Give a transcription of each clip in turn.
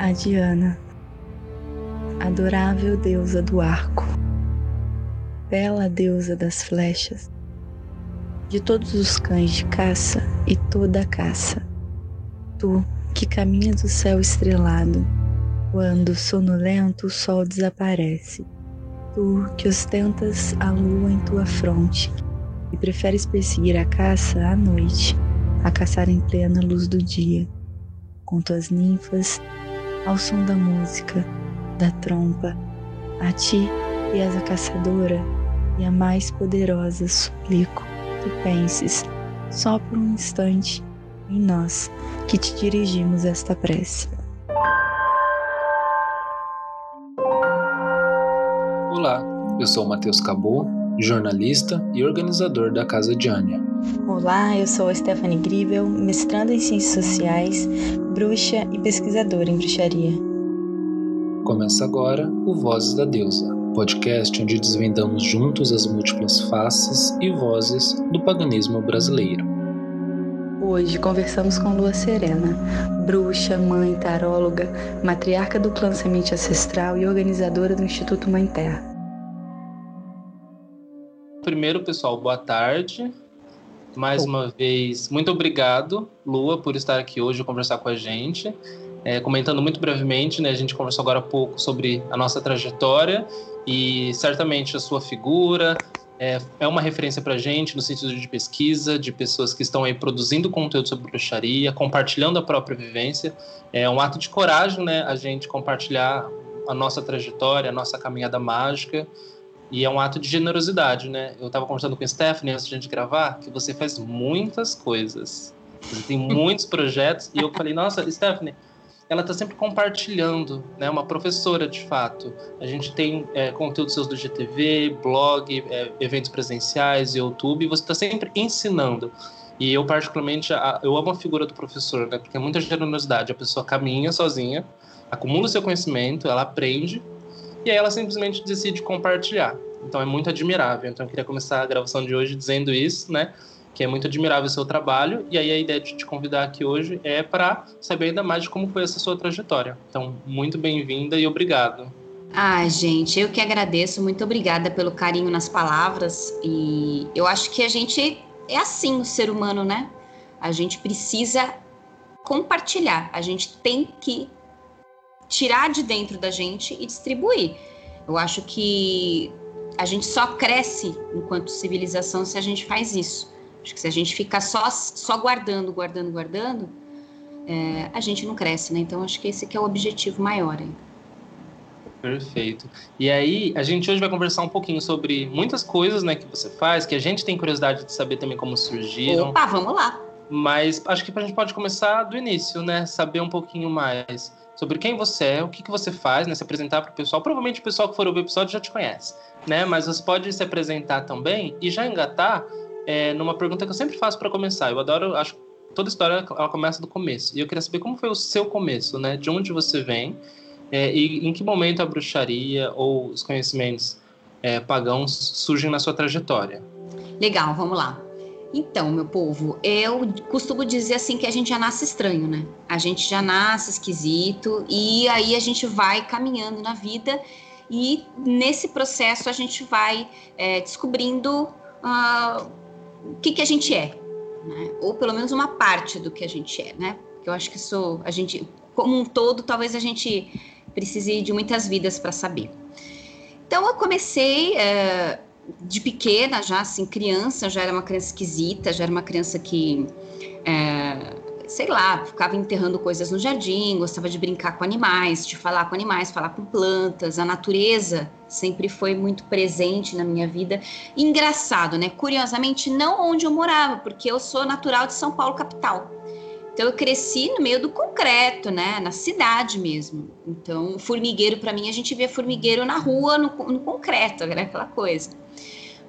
a Diana, adorável deusa do arco, bela deusa das flechas, de todos os cães de caça e toda a caça, tu que caminha do céu estrelado, quando sonolento o sol desaparece, tu que ostentas a lua em tua fronte e preferes perseguir a caça à noite, a caçar em plena luz do dia, com tuas ninfas, ao som da música, da trompa, a ti que és a caçadora e a mais poderosa, suplico que penses, só por um instante, em nós que te dirigimos esta prece. Olá, eu sou Matheus Cabot, jornalista e organizador da Casa Diânia. Olá, eu sou a Stephanie Gribel, mestranda em Ciências Sociais, bruxa e pesquisadora em bruxaria. Começa agora o Vozes da Deusa, podcast onde desvendamos juntos as múltiplas faces e vozes do paganismo brasileiro. Hoje conversamos com Lua Serena, bruxa, mãe, taróloga, matriarca do clã Semente Ancestral e organizadora do Instituto Mãe Terra. Primeiro, pessoal, boa tarde. Mais uma vez, muito obrigado, Lua, por estar aqui hoje conversar com a gente. É, comentando muito brevemente, né, a gente conversou agora há pouco sobre a nossa trajetória e certamente a sua figura é, é uma referência para a gente no sentido de pesquisa, de pessoas que estão aí produzindo conteúdo sobre bruxaria, compartilhando a própria vivência. É um ato de coragem, né, a gente compartilhar a nossa trajetória, a nossa caminhada mágica. E é um ato de generosidade, né? Eu estava conversando com a Stephanie antes de a gente gravar que você faz muitas coisas. Você tem muitos projetos. E eu falei, nossa, Stephanie, ela está sempre compartilhando, né? Uma professora, de fato. A gente tem é, conteúdos seus do GTV, blog, é, eventos presenciais, YouTube. Você está sempre ensinando. E eu, particularmente, eu amo a figura do professor, né? Porque é muita generosidade. A pessoa caminha sozinha, acumula o seu conhecimento, ela aprende e aí ela simplesmente decide compartilhar. Então é muito admirável. Então eu queria começar a gravação de hoje dizendo isso, né? Que é muito admirável o seu trabalho. E aí a ideia de te convidar aqui hoje é para saber ainda mais de como foi essa sua trajetória. Então, muito bem-vinda e obrigado. Ah, gente, eu que agradeço. Muito obrigada pelo carinho nas palavras. E eu acho que a gente é assim, o ser humano, né? A gente precisa compartilhar. A gente tem que tirar de dentro da gente e distribuir. Eu acho que a gente só cresce enquanto civilização se a gente faz isso. Acho que se a gente ficar só, só guardando, guardando, guardando, é, a gente não cresce, né? Então acho que esse que é o objetivo maior. Hein? Perfeito. E aí, a gente hoje vai conversar um pouquinho sobre muitas coisas né, que você faz, que a gente tem curiosidade de saber também como surgiram. Opa, vamos lá. Mas acho que a gente pode começar do início, né? Saber um pouquinho mais sobre quem você é, o que, que você faz, né? Se apresentar para o pessoal. Provavelmente o pessoal que for ouvir o episódio já te conhece, né? Mas você pode se apresentar também e já engatar é, numa pergunta que eu sempre faço para começar. Eu adoro, acho toda história ela começa do começo. E eu queria saber como foi o seu começo, né? De onde você vem é, e em que momento a bruxaria ou os conhecimentos é, pagãos surgem na sua trajetória. Legal, vamos lá. Então, meu povo, eu costumo dizer assim que a gente já nasce estranho, né? A gente já nasce esquisito e aí a gente vai caminhando na vida e nesse processo a gente vai é, descobrindo uh, o que, que a gente é, né? Ou pelo menos uma parte do que a gente é, né? Porque eu acho que isso, a gente, como um todo, talvez a gente precise de muitas vidas para saber. Então, eu comecei. Uh, de pequena, já assim, criança, já era uma criança esquisita, já era uma criança que, é, sei lá, ficava enterrando coisas no jardim, gostava de brincar com animais, de falar com animais, falar com plantas. A natureza sempre foi muito presente na minha vida. Engraçado, né? Curiosamente, não onde eu morava, porque eu sou natural de São Paulo, capital. Então eu cresci no meio do concreto, né, na cidade mesmo. Então, formigueiro para mim a gente via formigueiro na rua, no, no concreto, era aquela coisa.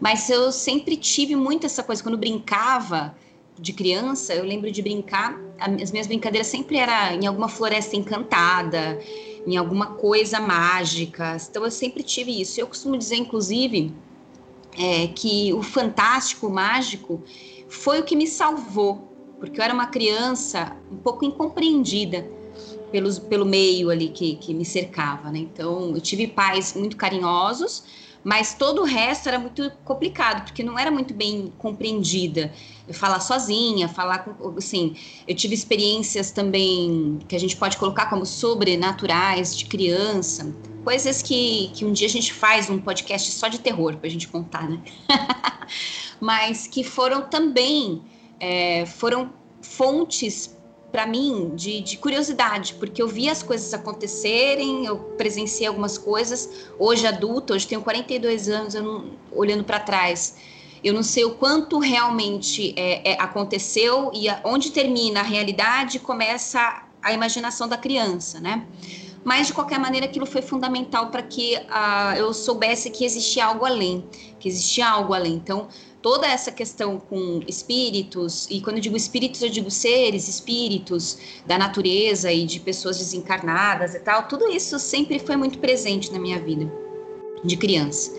Mas eu sempre tive muito essa coisa, quando brincava de criança, eu lembro de brincar, as minhas brincadeiras sempre era em alguma floresta encantada, em alguma coisa mágica. Então eu sempre tive isso. Eu costumo dizer, inclusive, é, que o fantástico, o mágico, foi o que me salvou, porque eu era uma criança um pouco incompreendida. pelos, pelo meio ali que, que me cercava, né? Então, eu tive pais muito carinhosos, mas todo o resto era muito complicado, porque não era muito bem compreendida. Eu falar sozinha, falar com, assim, eu tive experiências também que a gente pode colocar como sobrenaturais de criança, coisas que, que um dia a gente faz um podcast só de terror para a gente contar, né? mas que foram também é, foram fontes para mim de, de, curiosidade, porque eu vi as coisas acontecerem, eu presenciei algumas coisas. Hoje adulta, hoje tenho 42 anos, não, olhando para trás, eu não sei o quanto realmente é, é, aconteceu e a, onde termina a realidade começa a imaginação da criança, né? Mas de qualquer maneira, aquilo foi fundamental para que uh, eu soubesse que existia algo além, que existia algo além. Então, toda essa questão com espíritos, e quando eu digo espíritos, eu digo seres, espíritos da natureza e de pessoas desencarnadas e tal, tudo isso sempre foi muito presente na minha vida de criança.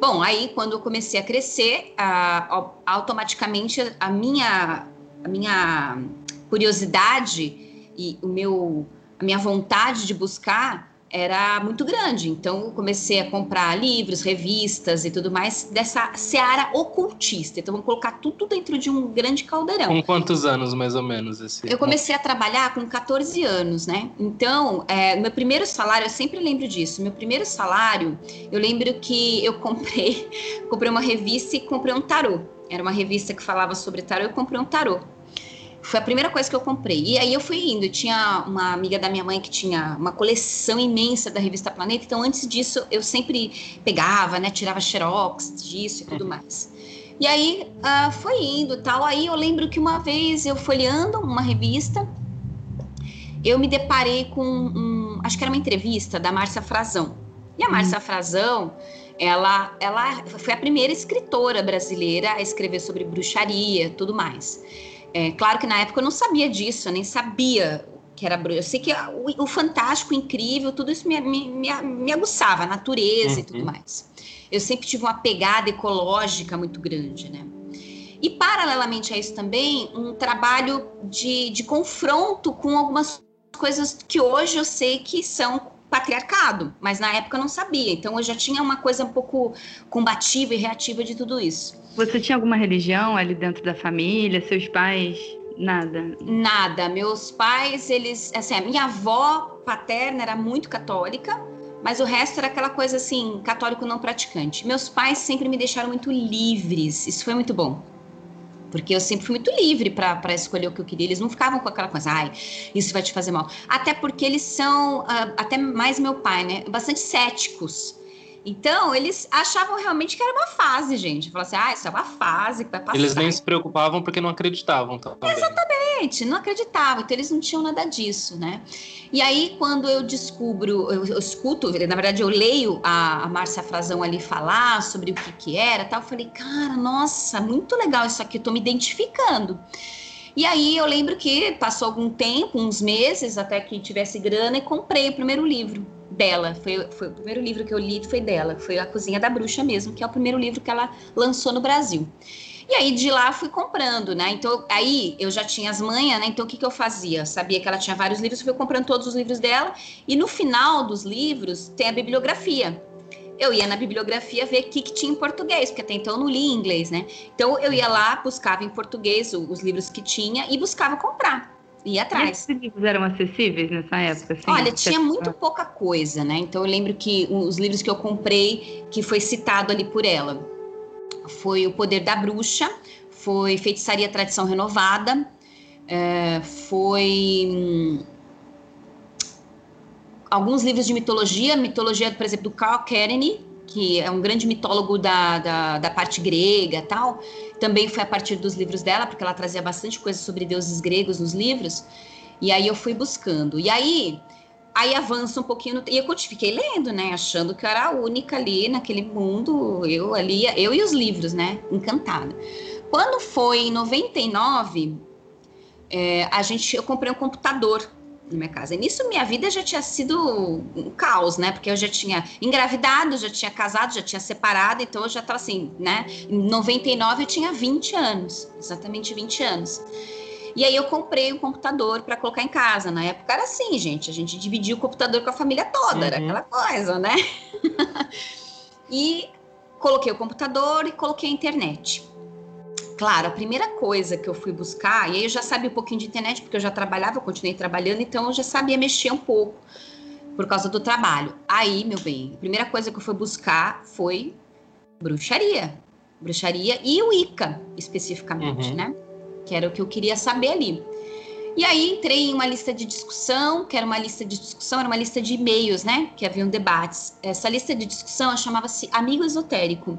Bom, aí quando eu comecei a crescer, automaticamente a minha, a minha curiosidade e o meu, a minha vontade de buscar era muito grande. Então, eu comecei a comprar livros, revistas e tudo mais dessa seara ocultista. Então, vamos colocar tudo dentro de um grande caldeirão. Com quantos anos, mais ou menos? Esse... Eu comecei a trabalhar com 14 anos, né? Então, é, meu primeiro salário, eu sempre lembro disso. Meu primeiro salário, eu lembro que eu comprei, comprei uma revista e comprei um tarô. Era uma revista que falava sobre tarô, eu comprei um tarô. Foi a primeira coisa que eu comprei. E aí eu fui indo. Tinha uma amiga da minha mãe que tinha uma coleção imensa da revista Planeta. Então, antes disso, eu sempre pegava, né? Tirava xerox disso e tudo mais. E aí uh, foi indo tal. Aí eu lembro que uma vez eu folheando uma revista, eu me deparei com um, acho que era uma entrevista da Márcia Frazão. E a Márcia hum. Frazão, ela, ela foi a primeira escritora brasileira a escrever sobre bruxaria, tudo mais. É, claro que na época eu não sabia disso, eu nem sabia que era bruxa. Eu sei que o, o fantástico, o incrível, tudo isso me, me, me, me aguçava, a natureza uhum. e tudo uhum. mais. Eu sempre tive uma pegada ecológica muito grande, né? E, paralelamente a isso também, um trabalho de, de confronto com algumas coisas que hoje eu sei que são patriarcado, mas na época eu não sabia. Então eu já tinha uma coisa um pouco combativa e reativa de tudo isso. Você tinha alguma religião ali dentro da família? Seus pais? Nada? Nada. Meus pais, eles. Assim, a minha avó paterna era muito católica, mas o resto era aquela coisa assim, católico não praticante. Meus pais sempre me deixaram muito livres, isso foi muito bom. Porque eu sempre fui muito livre para escolher o que eu queria. Eles não ficavam com aquela coisa, ai, isso vai te fazer mal. Até porque eles são, uh, até mais meu pai, né? Bastante céticos. Então, eles achavam realmente que era uma fase, gente. Falaram assim, ah, isso é uma fase que vai passar. Eles nem se preocupavam porque não acreditavam também. Exatamente, não acreditavam. Então, eles não tinham nada disso, né? E aí, quando eu descubro, eu, eu escuto, na verdade, eu leio a, a Márcia Frazão ali falar sobre o que que era tal, eu falei, cara, nossa, muito legal isso aqui, eu tô me identificando. E aí eu lembro que passou algum tempo, uns meses, até que tivesse grana, e comprei o primeiro livro dela. Foi, foi o primeiro livro que eu li, foi dela. Foi A Cozinha da Bruxa mesmo, que é o primeiro livro que ela lançou no Brasil. E aí de lá fui comprando, né? Então aí eu já tinha as manhas, né? Então o que, que eu fazia? sabia que ela tinha vários livros, fui comprando todos os livros dela. E no final dos livros tem a bibliografia. Eu ia na bibliografia ver o que, que tinha em português, porque até então eu não li em inglês, né? Então eu ia lá, buscava em português os livros que tinha e buscava comprar ia atrás. E livros eram acessíveis nessa época? Assim, Olha, tinha muito pouca coisa, né? Então eu lembro que os livros que eu comprei, que foi citado ali por ela, foi O Poder da Bruxa, foi Feitiçaria Tradição Renovada, é, foi hum, alguns livros de mitologia, mitologia, por exemplo, do Carl Kereney, que é um grande mitólogo da, da, da, parte grega tal, também foi a partir dos livros dela, porque ela trazia bastante coisa sobre deuses gregos nos livros, e aí eu fui buscando. E aí, aí avança um pouquinho, e eu fiquei lendo, né, achando que eu era a única ali naquele mundo, eu ali, eu e os livros, né, encantada. Quando foi em 99, é, a gente, eu comprei um computador na minha casa. E nisso minha vida já tinha sido um caos, né? Porque eu já tinha engravidado, já tinha casado, já tinha separado, então eu já estava assim, né? Em 99 eu tinha 20 anos, exatamente 20 anos. E aí eu comprei um computador para colocar em casa. Na época era assim, gente, a gente dividia o computador com a família toda, uhum. era aquela coisa, né? e coloquei o computador e coloquei a internet. Claro, a primeira coisa que eu fui buscar, e aí eu já sabia um pouquinho de internet, porque eu já trabalhava, eu continuei trabalhando, então eu já sabia mexer um pouco por causa do trabalho. Aí, meu bem, a primeira coisa que eu fui buscar foi bruxaria. Bruxaria e o Ica, especificamente, uhum. né? Que era o que eu queria saber ali. E aí entrei em uma lista de discussão, que era uma lista de discussão, era uma lista de e-mails, né? Que haviam debates. Essa lista de discussão chamava-se Amigo Esotérico.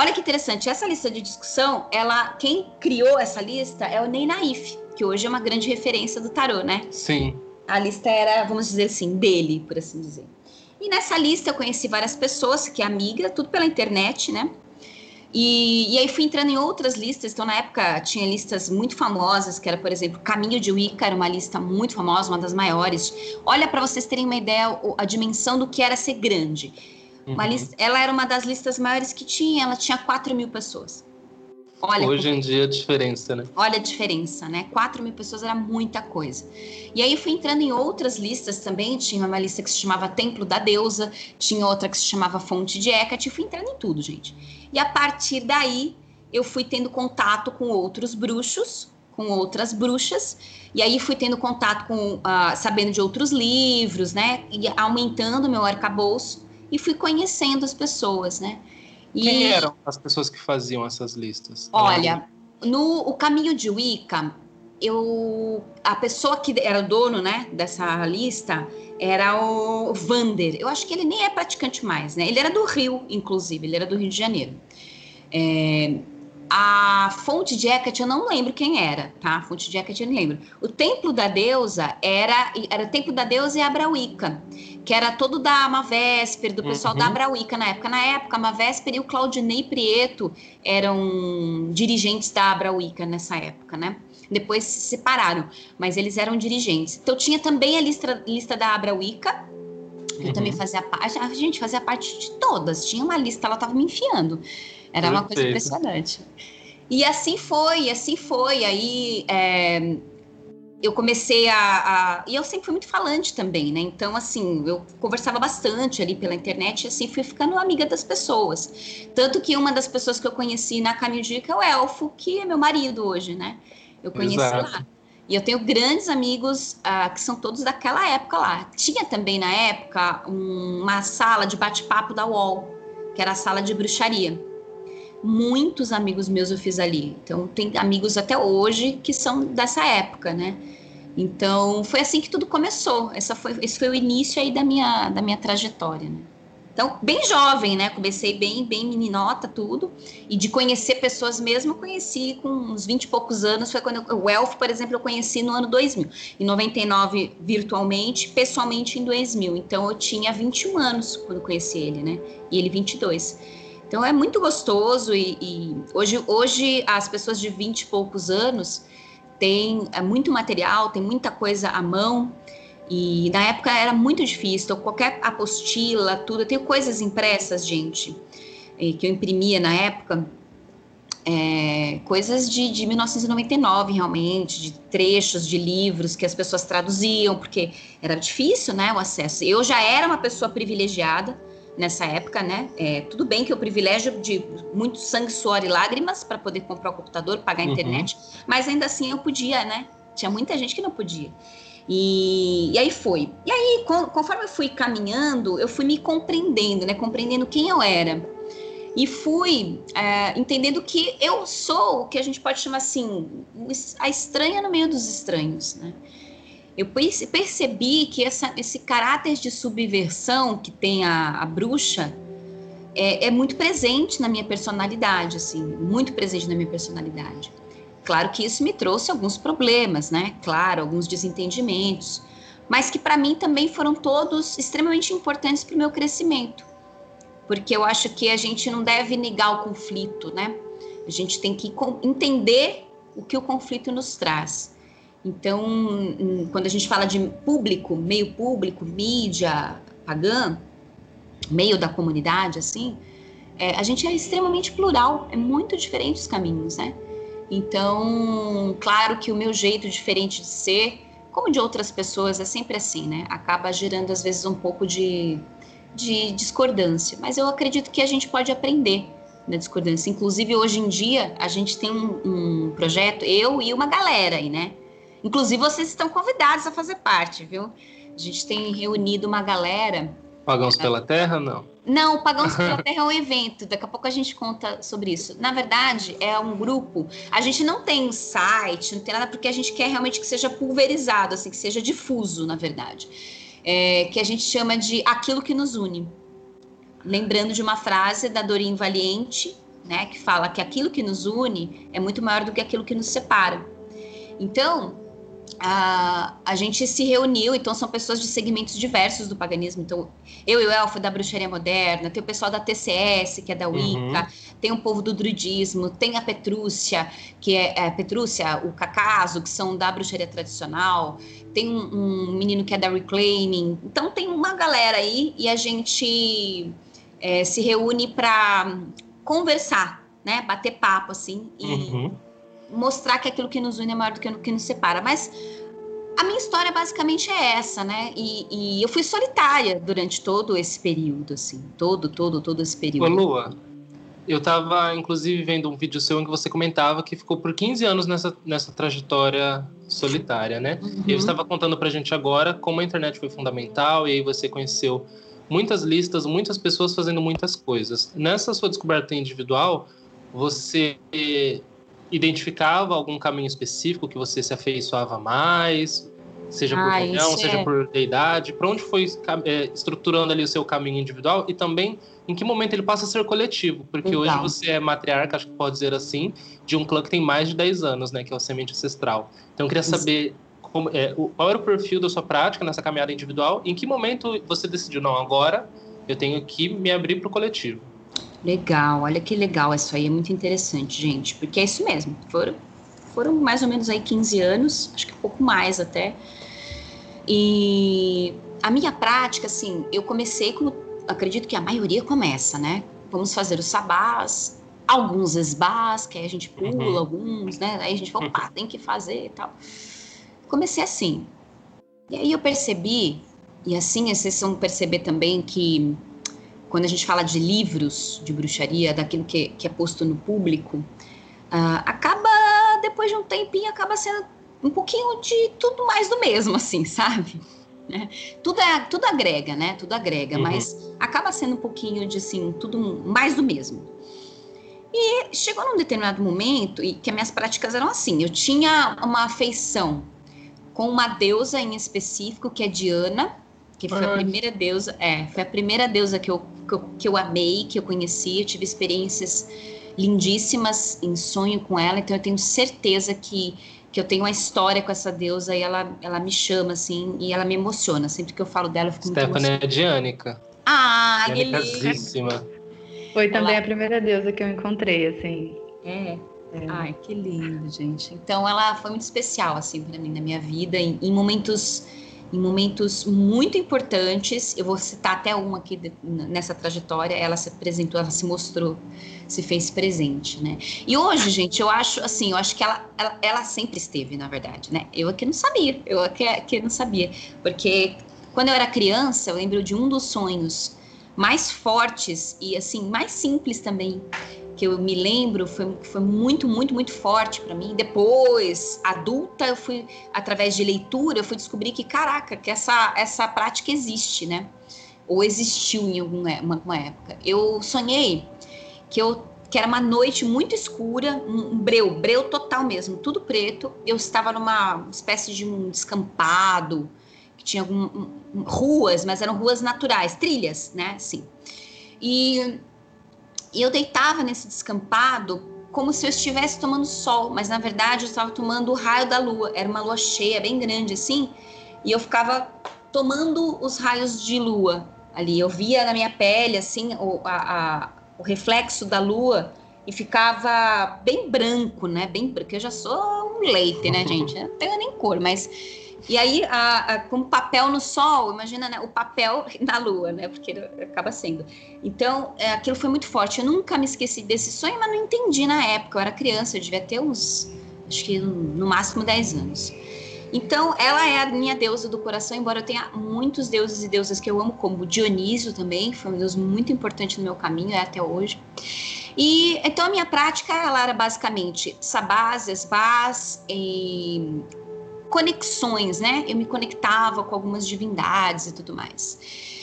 Olha que interessante, essa lista de discussão, ela, quem criou essa lista é o Ney Naif, que hoje é uma grande referência do tarô, né? Sim. A lista era, vamos dizer assim, dele, por assim dizer. E nessa lista eu conheci várias pessoas, que é amiga, tudo pela internet, né? E, e, aí fui entrando em outras listas. Então, na época, tinha listas muito famosas, que era, por exemplo, Caminho de Wicca, era uma lista muito famosa, uma das maiores. Olha, para vocês terem uma ideia, a dimensão do que era ser grande. Uhum. Lista, ela era uma das listas maiores que tinha, ela tinha 4 mil pessoas. Olha, Hoje em dia a diferença, né? Olha a diferença, né? 4 mil pessoas era muita coisa. E aí fui entrando em outras listas também. Tinha uma lista que se chamava Templo da Deusa, tinha outra que se chamava Fonte de Hecate. Fui entrando em tudo, gente. E a partir daí eu fui tendo contato com outros bruxos, com outras bruxas. E aí fui tendo contato com, uh, sabendo de outros livros, né? E aumentando meu arcabouço e fui conhecendo as pessoas, né? E, Quem eram as pessoas que faziam essas listas? Olha, no o caminho de Wicca, eu a pessoa que era dono, né, dessa lista era o Vander. Eu acho que ele nem é praticante mais, né? Ele era do Rio, inclusive, ele era do Rio de Janeiro. É, a fonte de Hecate eu não lembro quem era, tá? A fonte de Hecate eu não lembro. O templo da deusa era era o templo da deusa e Abrauica, que era todo da Mavésper, do pessoal uhum. da Abrauica na época. Na época, a Mavésper e o Claudinei Prieto eram dirigentes da Abrauica nessa época, né? Depois se separaram, mas eles eram dirigentes. Então tinha também a lista, lista da Abrauica, que uhum. eu também fazia parte. A gente fazia parte de todas. Tinha uma lista, ela estava me enfiando. Era Perfeito. uma coisa impressionante. E assim foi, assim foi. Aí é, eu comecei a, a, E eu sempre fui muito falante também, né? Então, assim, eu conversava bastante ali pela internet e assim fui ficando amiga das pessoas. Tanto que uma das pessoas que eu conheci na Caminho Dica é o Elfo, que é meu marido hoje, né? Eu conheci Exato. lá. E eu tenho grandes amigos uh, que são todos daquela época lá. Tinha também na época um, uma sala de bate-papo da UOL, que era a sala de bruxaria muitos amigos meus eu fiz ali. Então, tem amigos até hoje que são dessa época, né? Então, foi assim que tudo começou. Essa foi, esse foi o início aí da minha, da minha trajetória, né? Então, bem jovem, né? Comecei bem, bem meninota, tudo. E de conhecer pessoas mesmo, eu conheci com uns 20 e poucos anos. Foi quando eu, o Elf, por exemplo, eu conheci no ano 2000. Em 99, virtualmente, pessoalmente em 2000. Então, eu tinha 21 anos quando conheci ele, né? E ele 22. Então é muito gostoso e, e, hoje, hoje as pessoas de 20 e poucos anos têm é, muito material, tem muita coisa à mão. E na época era muito difícil, então qualquer apostila, tudo. Eu tenho coisas impressas, gente, que eu imprimia na época, é, coisas de, de 1999, realmente, de trechos de livros que as pessoas traduziam, porque era difícil, né, o acesso. Eu já era uma pessoa privilegiada, nessa época, né? É, tudo bem que o privilégio de muito sangue, suor e lágrimas para poder comprar o computador, pagar a uhum. internet, mas ainda assim eu podia, né? Tinha muita gente que não podia. E, e aí foi. E aí, conforme eu fui caminhando, eu fui me compreendendo, né? Compreendendo quem eu era. E fui é, entendendo que eu sou o que a gente pode chamar assim, a estranha no meio dos estranhos, né? Eu percebi que essa, esse caráter de subversão que tem a, a bruxa é, é, muito presente na minha personalidade, assim, muito presente na minha personalidade. Claro que isso me trouxe alguns problemas, né? Claro, alguns desentendimentos, mas que para mim também foram todos extremamente importantes para o meu crescimento, porque eu acho que a gente não deve negar o conflito, né? A gente tem que entender o que o conflito nos traz. Então, quando a gente fala de público, meio público, mídia pagã, meio da comunidade, assim, é, a gente é extremamente plural, é muito diferente os caminhos, né? Então, claro que o meu jeito diferente de ser, como de outras pessoas, é sempre assim, né? Acaba gerando às vezes um pouco de, de discordância. Mas eu acredito que a gente pode aprender na discordância. Inclusive, hoje em dia, a gente tem um, um projeto, eu e uma galera aí, né? Inclusive, vocês estão convidados a fazer parte, viu? A gente tem reunido uma galera. Pagãos pela Terra, não? Não, Pagãos pela Terra é um evento. Daqui a pouco a gente conta sobre isso. Na verdade, é um grupo. A gente não tem site, não tem nada, porque a gente quer realmente que seja pulverizado, assim, que seja difuso, na verdade. É, que a gente chama de aquilo que nos une. Lembrando de uma frase da Doreen Valiente, né, que fala que aquilo que nos une é muito maior do que aquilo que nos separa. Então, a, a gente se reuniu, então são pessoas de segmentos diversos do paganismo. Então, eu e o Elfo da bruxaria moderna, tem o pessoal da TCS, que é da Wicca, uhum. tem o povo do druidismo, tem a Petrúcia, que é, é Petrúcia, o Cacaso, que são da bruxaria tradicional, tem um, um, menino que é da Reclaiming. Então, tem uma galera aí e a gente é, se reúne para conversar, né? Bater papo, assim, e. Uhum mostrar que aquilo que nos une é maior do que o que nos separa. Mas a minha história basicamente é essa, né? E, e, eu fui solitária durante todo esse período, assim, todo, todo, todo esse período. Ô, Lua, eu tava, inclusive, vendo um vídeo seu em que você comentava que ficou por 15 anos nessa, nessa trajetória solitária, né? Uhum. E você estava contando pra gente agora como a internet foi fundamental e aí você conheceu muitas listas, muitas pessoas fazendo muitas coisas. Nessa sua descoberta individual, você identificava algum caminho específico que você se afeiçoava mais, seja por ah, região, seja é. por idade, para onde foi é, estruturando ali o seu caminho individual e também em que momento ele passa a ser coletivo, porque Legal. hoje você é matriarca, acho que pode dizer assim, de um clã que tem mais de 10 anos, né, que é o Semente Ancestral. Então eu queria saber como, é, qual era o perfil da sua prática nessa caminhada individual, e em que momento você decidiu, não, agora eu tenho que me abrir para o coletivo. Legal, olha que legal isso aí, é muito interessante, gente, porque é isso mesmo. Foram, foram mais ou menos aí 15 anos, acho que um pouco mais até. E a minha prática, assim, eu comecei como acredito que a maioria começa, né? Vamos fazer os sabás, alguns esbás, que aí a gente pula uhum. alguns, né? Aí a gente fala, opa, tem que fazer e tal. Comecei assim. E aí eu percebi, e assim vocês vão perceber também que quando a gente fala de livros de bruxaria, daquilo que, que é posto no público, uh, acaba, depois de um tempinho, acaba sendo um pouquinho de tudo mais do mesmo, assim, sabe? Né? Tudo, é, tudo agrega, né? Tudo agrega, uhum. mas acaba sendo um pouquinho de, assim, tudo mais do mesmo. E chegou num determinado momento e que as minhas práticas eram assim, eu tinha uma afeição com uma deusa em específico, que é Diana, que foi a primeira deusa, é, foi a primeira deusa que eu, que eu, que eu amei, que eu conheci, eu tive experiências lindíssimas em sonho com ela, então eu tenho certeza que, que eu tenho uma história com essa deusa e ela, ela me chama, assim, e ela me emociona. Sempre que eu falo dela, eu fico Stephanie muito emocionada. é Diânica. Ah, Dianicasíssima. Foi também ela... a primeira deusa que eu encontrei, assim. É. É. Ai, que lindo, gente. Então ela foi muito especial, assim, para mim, na minha vida, em, em momentos em momentos muito importantes. Eu vou citar até uma aqui de, nessa trajetória. Ela se apresentou, ela se mostrou, se fez presente, né? E hoje, gente, eu acho assim, eu acho que ela, ela, ela sempre esteve, na verdade, né? Eu aqui não sabia, eu aqui, aqui não sabia, porque quando eu era criança, eu lembro de um dos sonhos mais fortes e assim mais simples também que eu me lembro foi, foi muito, muito, muito forte para mim. Depois, adulta, eu fui, através de leitura, eu fui descobrir que, caraca, que essa, essa prática existe, né? Ou existiu em alguma uma época. Eu sonhei que eu que era uma noite muito escura, um breu, breu total mesmo, tudo preto. Eu estava numa espécie de um descampado, que tinha algum, um, ruas, mas eram ruas naturais, trilhas, né? Assim. E e eu deitava nesse descampado como se eu estivesse tomando sol, mas na verdade eu estava tomando o raio da lua. Era uma lua cheia, bem grande assim, e eu ficava tomando os raios de lua ali. Eu via na minha pele assim o, a, a, o reflexo da lua e ficava bem branco, né? Bem branco. Eu já sou um leite, né, gente? Eu não tenho nem cor, mas E aí, a, a, com papel no sol, imagina né, o papel na lua, né? Porque acaba sendo. Então, é, aquilo foi muito forte. Eu nunca me esqueci desse sonho, mas não entendi na época. Eu era criança, eu devia ter uns, acho que no máximo 10 anos. Então, ela é a minha deusa do coração, embora eu tenha muitos deuses e deusas que eu amo, como Dionísio também, foi um deus muito importante no meu caminho, é até hoje. E então a minha prática ela era basicamente sabás, esbás conexões, né? Eu me conectava com algumas divindades e tudo mais.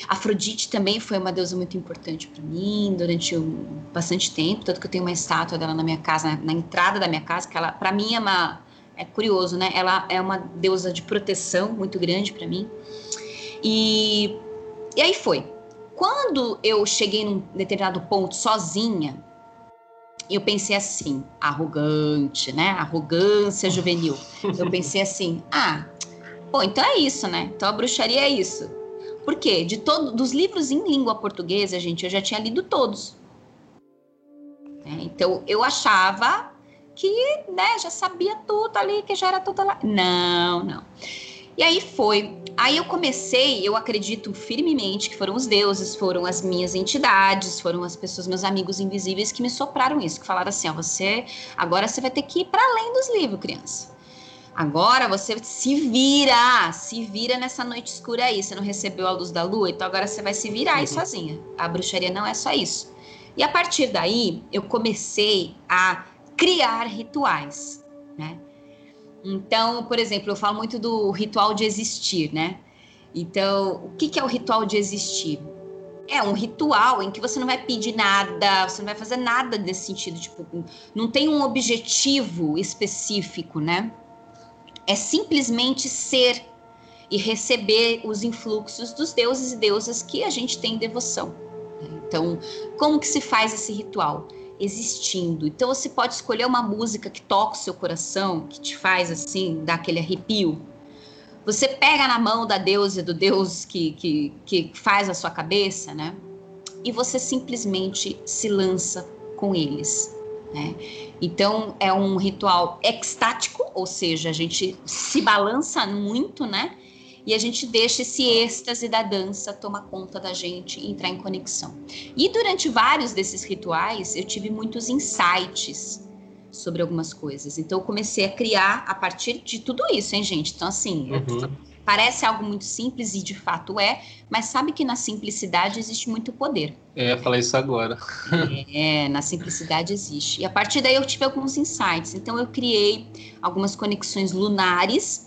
Afrodite também foi uma deusa muito importante para mim durante um, bastante tempo, tanto que eu tenho uma estátua dela na minha casa, na, na entrada da minha casa, que ela, para mim, é uma é curioso, né? Ela é uma deusa de proteção muito grande para mim. E, e aí foi. Quando eu cheguei num determinado ponto sozinha, eu pensei assim, arrogante, né? Arrogância juvenil. Eu pensei assim, ah, pô, então é isso, né? Então a bruxaria é isso. Por quê? De todo, dos livros em língua portuguesa, gente, eu já tinha lido todos. É, então eu achava que, né, já sabia tudo ali, que já era tudo lá. Não, não. E aí foi. Aí eu comecei, eu acredito firmemente que foram os deuses, foram as minhas entidades, foram as pessoas, meus amigos invisíveis que me sopraram isso, que falaram assim: ó, você agora você vai ter que ir para além dos livros, criança. Agora você se vira, se vira nessa noite escura aí. Você não recebeu a luz da lua, então agora você vai se virar aí uhum. sozinha. A bruxaria não é só isso. E a partir daí, eu comecei a criar rituais, né? Então, por exemplo, eu falo muito do ritual de existir, né? Então, o que, é o ritual de existir? É um ritual em que você não vai pedir nada, você não vai fazer nada nesse sentido, tipo, não tem um objetivo específico, né? É simplesmente ser e receber os influxos dos deuses e deusas que a gente tem devoção. Então, como que se faz esse ritual? Existindo. Então você pode escolher uma música que toca o seu coração, que te faz assim, dar aquele arrepio. Você pega na mão da deusa, do deus que, que, que faz a sua cabeça, né? E você simplesmente se lança com eles. Né? Então é um ritual extático, ou seja, a gente se balança muito, né? E a gente deixa esse êxtase da dança tomar conta da gente e entrar em conexão. E durante vários desses rituais, eu tive muitos insights sobre algumas coisas. Então, eu comecei a criar a partir de tudo isso, hein, gente? Então, assim, uhum. parece algo muito simples e de fato é, mas sabe que na simplicidade existe muito poder. É, falar isso agora. é, na simplicidade existe. E a partir daí eu tive alguns insights. Então, eu criei algumas conexões lunares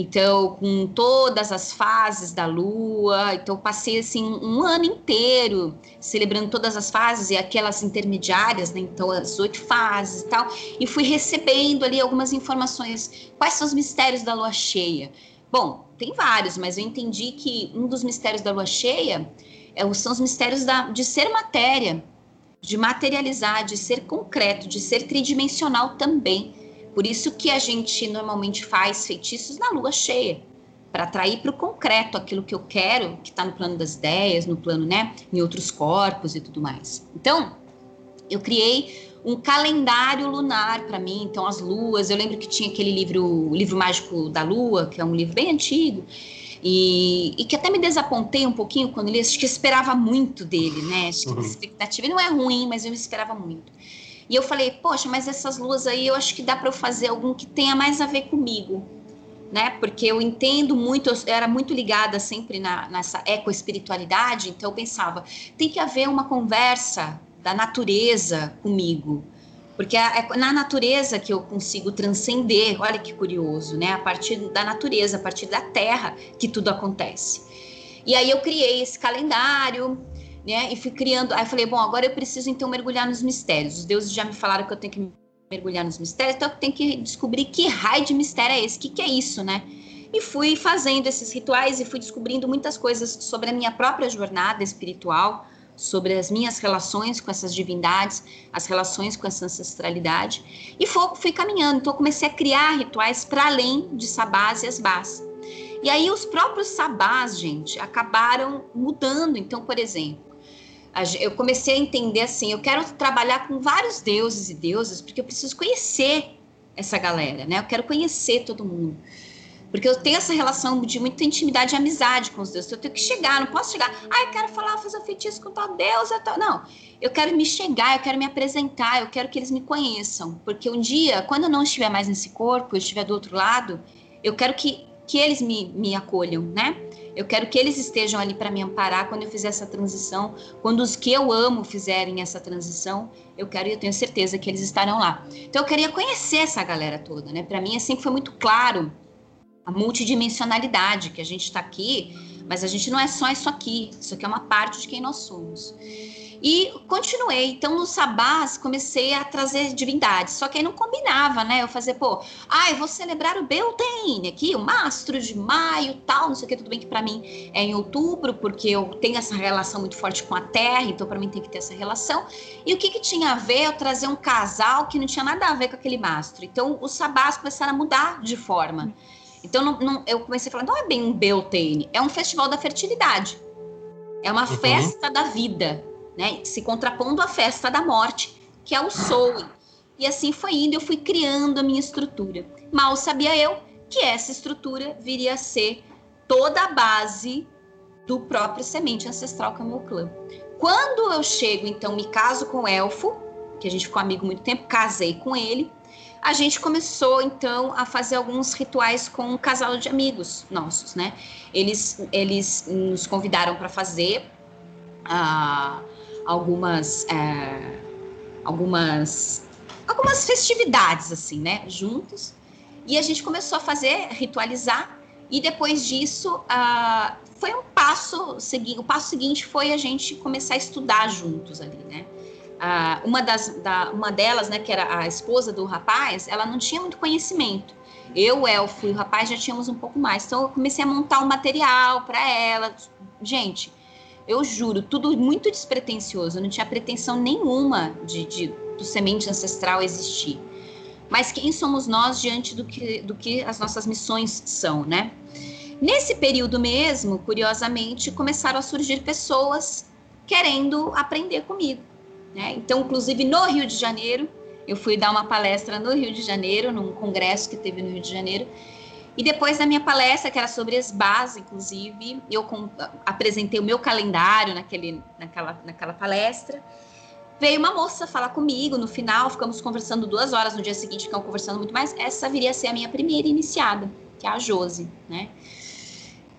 então, com todas as fases da lua, então passei assim um ano inteiro celebrando todas as fases e aquelas intermediárias, né? Então, as oito fases e tal, e fui recebendo ali algumas informações. Quais são os mistérios da lua cheia? Bom, tem vários, mas eu entendi que um dos mistérios da lua cheia é, são os mistérios da, de ser matéria, de materializar, de ser concreto, de ser tridimensional também. Por isso que a gente normalmente faz feitiços na lua cheia, para atrair para o concreto aquilo que eu quero, que está no plano das ideias, no plano, né, em outros corpos e tudo mais. Então, eu criei um calendário lunar para mim, então as luas, eu lembro que tinha aquele livro, o livro mágico da lua, que é um livro bem antigo, e, e, que até me desapontei um pouquinho quando li, acho que eu esperava muito dele, né? Acho que uhum. a expectativa não é ruim, mas eu esperava muito. E eu falei, poxa, mas essas luas aí eu acho que dá para eu fazer algum que tenha mais a ver comigo, né? Porque eu entendo muito, eu era muito ligada sempre na, nessa ecoespiritualidade, então eu pensava, tem que haver uma conversa da natureza comigo. Porque é, na natureza que eu consigo transcender, olha que curioso, né? A partir da natureza, a partir da terra que tudo acontece. E aí eu criei esse calendário, né? E fui criando. Aí falei, bom, agora eu preciso então mergulhar nos mistérios. Os deuses já me falaram que eu tenho que mergulhar nos mistérios, então eu tenho que descobrir que raio de mistério é esse, o que, que é isso, né? E fui fazendo esses rituais e fui descobrindo muitas coisas sobre a minha própria jornada espiritual, sobre as minhas relações com essas divindades, as relações com essa ancestralidade. E fui, fui caminhando, então eu comecei a criar rituais para além de sabás e asbás. E aí os próprios sabás, gente, acabaram mudando. Então, por exemplo, eu comecei a entender assim, eu quero trabalhar com vários deuses e deusas, porque eu preciso conhecer essa galera, né? Eu quero conhecer todo mundo. Porque eu tenho essa relação de muita intimidade e amizade com os deuses. Eu tenho que chegar, não posso chegar. Ah, eu quero falar, fazer feitiço com tal deus. Tal. Não, eu quero me chegar, eu quero me apresentar, eu quero que eles me conheçam. Porque um dia, quando eu não estiver mais nesse corpo, eu estiver do outro lado, eu quero que, que eles me, me acolham, né? Eu quero que eles estejam ali para me amparar quando eu fizer essa transição, quando os que eu amo fizerem essa transição, eu quero e eu tenho certeza que eles estarão lá. Então eu queria conhecer essa galera toda, né? Para mim assim foi muito claro a multidimensionalidade que a gente está aqui, mas a gente não é só isso aqui. Isso aqui é uma parte de quem nós somos. E continuei. Então, no sabás, comecei a trazer divindades. Só que aí não combinava, né? Eu fazer, pô, ah, eu vou celebrar o Beltane aqui, o mastro de maio, tal, não sei o que. Tudo bem que para mim é em outubro, porque eu tenho essa relação muito forte com a terra, então para mim tem que ter essa relação. E o que, que tinha a ver eu trazer um casal que não tinha nada a ver com aquele mastro? Então, os sabás começaram a mudar de forma. Então, não, não, eu comecei a falar, não é bem um Beltane, é um festival da fertilidade. É uma uhum. festa da vida né? Se contrapondo à festa da morte, que é o Soul. E assim foi indo, eu fui criando a minha estrutura. Mal sabia eu que essa estrutura viria a ser toda a base do próprio semente ancestral que é o meu clã. Quando eu chego, então, me caso com o elfo, que a gente ficou amigo muito tempo, casei com ele, a gente começou então a fazer alguns rituais com um casal de amigos nossos, né? Eles, eles nos convidaram para fazer a uh, algumas é, algumas algumas festividades assim, né, juntos. E a gente começou a fazer, ritualizar. E depois disso, uh, foi um passo seguinte. O passo seguinte foi a gente começar a estudar juntos ali, né? Uh, uma, das, da, uma delas, né, que era a esposa do rapaz, ela não tinha muito conhecimento. Eu, o Elfo e o rapaz já tínhamos um pouco mais. Então, eu comecei a montar um material para ela. Gente, eu juro, tudo muito despretensioso. Eu não tinha pretensão nenhuma de, de do semente ancestral existir. Mas quem somos nós diante do que, do que as nossas missões são, né? Nesse período mesmo, curiosamente, começaram a surgir pessoas querendo aprender comigo. Né? Então, inclusive no Rio de Janeiro, eu fui dar uma palestra no Rio de Janeiro, num congresso que teve no Rio de Janeiro, e depois da minha palestra, que era sobre as bases, inclusive, eu apresentei o meu calendário naquele, naquela, naquela palestra. Veio uma moça falar comigo no final, ficamos conversando duas horas, no dia seguinte ficamos conversando muito mais. Essa viria a ser a minha primeira iniciada, que é a Josi, né?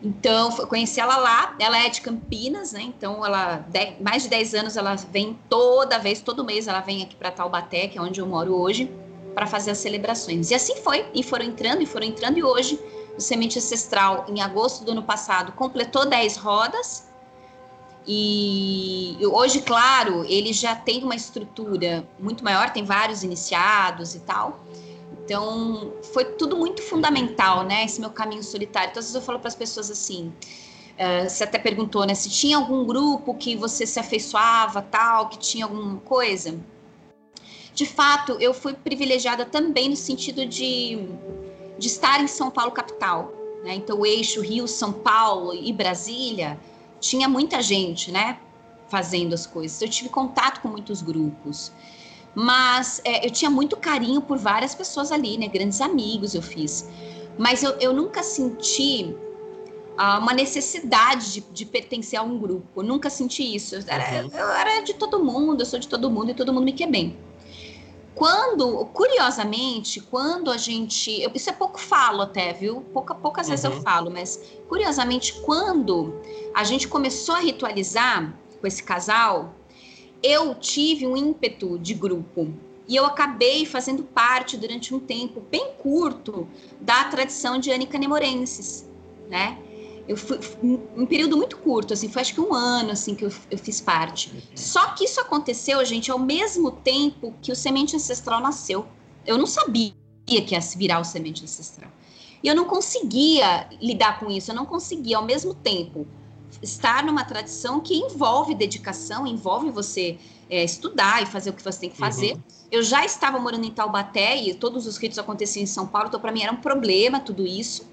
Então, conheci ela lá, ela é de Campinas, né? Então, ela, mais de 10 anos, ela vem toda vez, todo mês, ela vem aqui para Taubaté, que é onde eu moro hoje para fazer as celebrações. E assim foi, e foram entrando, e foram entrando, e hoje o Semente Ancestral, em agosto do ano passado, completou 10 rodas. E hoje, claro, ele já tem uma estrutura muito maior, tem vários iniciados e tal. Então, foi tudo muito fundamental, né? Esse meu caminho solitário. Então, às vezes eu falo para as pessoas assim: uh, você até perguntou, né? Se tinha algum grupo que você se afeiçoava, tal, que tinha alguma coisa de fato, eu fui privilegiada também no sentido de, de estar em São Paulo capital. Né? Então, o eixo Rio, São Paulo e Brasília tinha muita gente, né? Fazendo as coisas. Eu tive contato com muitos grupos. Mas é, eu tinha muito carinho por várias pessoas ali, né? Grandes amigos eu fiz. Mas eu, eu nunca senti uh, uma necessidade de, de, pertencer a um grupo. Eu nunca senti isso. Eu era, uhum. eu era de todo mundo, eu sou de todo mundo e todo mundo me quer bem. Quando, curiosamente, quando a gente. Eu, isso é pouco falo até, viu? Pouca, poucas uhum. vezes eu uhum. falo, mas curiosamente, quando a gente começou a ritualizar com esse casal, eu tive um ímpeto de grupo. E eu acabei fazendo parte durante um tempo bem curto da tradição de Anica Nemorensis, né? Eu fui um período muito curto, assim, foi acho que um ano assim que eu, eu fiz parte. Só que isso aconteceu, gente, ao mesmo tempo que o semente ancestral nasceu. Eu não sabia que ia virar o semente ancestral. E eu não conseguia lidar com isso, eu não conseguia ao mesmo tempo estar numa tradição que envolve dedicação, envolve você é, estudar e fazer o que você tem que fazer. Uhum. Eu já estava morando em Taubaté e todos os ritos aconteciam em São Paulo, então para mim era um problema tudo isso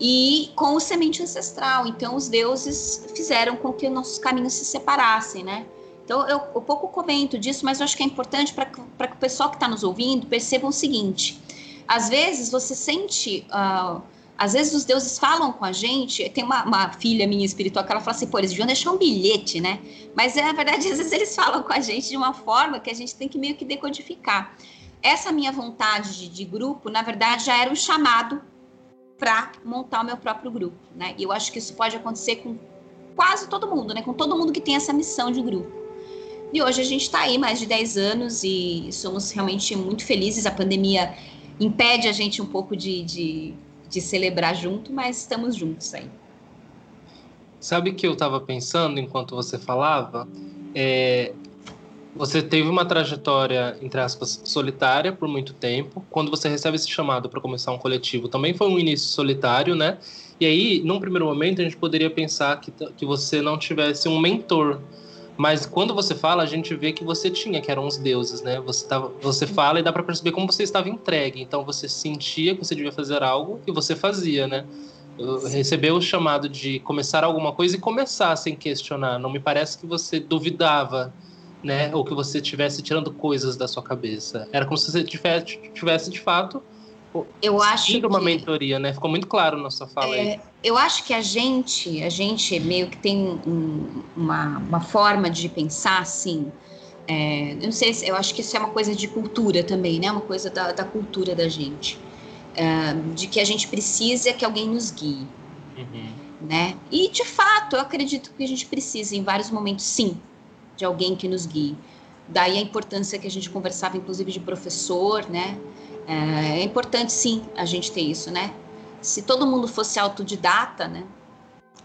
e com o semente ancestral. Então, os deuses fizeram com que nossos caminhos se separassem, né? Então, eu, eu pouco comento disso, mas eu acho que é importante para que o pessoal que está nos ouvindo perceba o seguinte: às vezes você sente uh, Às vezes os deuses falam com a gente. Tem uma, uma filha minha espiritual que ela fala assim: pô, eles deviam deixar um bilhete, né? Mas é, na verdade, às vezes eles falam com a gente de uma forma que a gente tem que meio que decodificar. Essa minha vontade de, de grupo, na verdade, já era um chamado para montar o meu próprio grupo, né? E eu acho que isso pode acontecer com quase todo mundo, né? Com todo mundo que tem essa missão de grupo. E hoje a gente está aí mais de 10 anos e somos realmente muito felizes. A pandemia impede a gente um pouco de, de, de celebrar junto, mas estamos juntos aí. Sabe que eu estava pensando enquanto você falava? É, você teve uma trajetória, entre aspas, solitária por muito tempo. Quando você recebe esse chamado para começar um coletivo, também foi um início solitário, né? E aí, num primeiro momento, a gente poderia pensar que, que você não tivesse um mentor. Mas quando você fala, a gente vê que você tinha, que eram os deuses, né? Você, tava, você fala e dá para perceber como você estava entregue. Então você sentia que você devia fazer algo e você fazia, né? Recebeu o chamado de começar alguma coisa e começar sem questionar. Não me parece que você duvidava, né? Ou que você estivesse tirando coisas da sua cabeça. Era como se você tivesse, tivesse de fato eu acho que uma mentoria, né? Ficou muito claro na sua fala é, aí. Eu acho que a gente, a gente meio que tem um, uma, uma forma de pensar assim. É, eu não sei, eu acho que isso é uma coisa de cultura também, né? Uma coisa da, da cultura da gente, é, de que a gente precisa que alguém nos guie, uhum. né? E de fato, eu acredito que a gente precisa em vários momentos, sim, de alguém que nos guie. Daí a importância que a gente conversava, inclusive, de professor, né? É, é importante, sim, a gente ter isso, né? Se todo mundo fosse autodidata, né?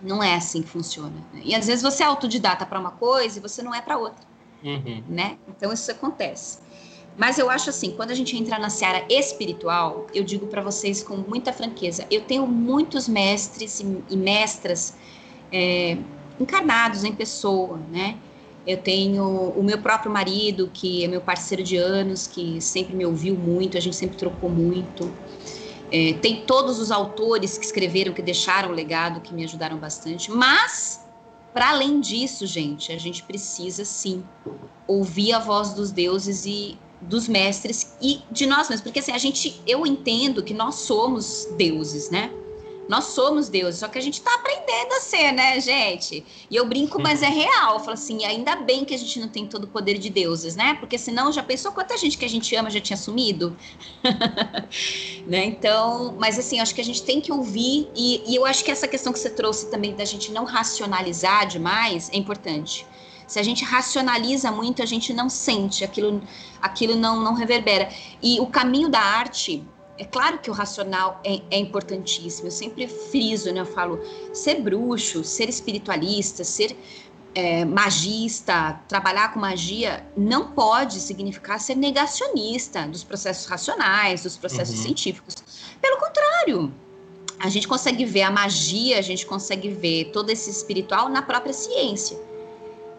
Não é assim que funciona. Né? E às vezes você é autodidata para uma coisa e você não é para outra, uhum. né? Então isso acontece. Mas eu acho assim, quando a gente entra na seara espiritual, eu digo para vocês com muita franqueza, eu tenho muitos mestres e, mestras é, encarnados em pessoa, né? Eu tenho o meu próprio marido, que é meu parceiro de anos, que sempre me ouviu muito, a gente sempre trocou muito. É, tem todos os autores que escreveram, que deixaram o legado, que me ajudaram bastante. Mas, para além disso, gente, a gente precisa sim ouvir a voz dos deuses e dos mestres e de nós mesmos, porque assim, a gente, eu entendo que nós somos deuses, né? Nós somos deuses, só que a gente está aprendendo a ser, né, gente? E eu brinco, mas é real. Eu falo assim, ainda bem que a gente não tem todo o poder de deuses, né? Porque senão já pensou quanta gente que a gente ama já tinha sumido? né? Então, mas assim, acho que a gente tem que ouvir, e, e eu acho que essa questão que você trouxe também da gente não racionalizar demais é importante. Se a gente racionaliza muito, a gente não sente, aquilo, aquilo não, não reverbera. E o caminho da arte é claro que o racional é, é, importantíssimo, eu sempre friso, né? Eu falo, ser bruxo, ser espiritualista, ser é, magista, trabalhar com magia, não pode significar ser negacionista dos processos racionais, dos processos uhum. científicos. Pelo contrário, a gente consegue ver a magia, a gente consegue ver todo esse espiritual na própria ciência.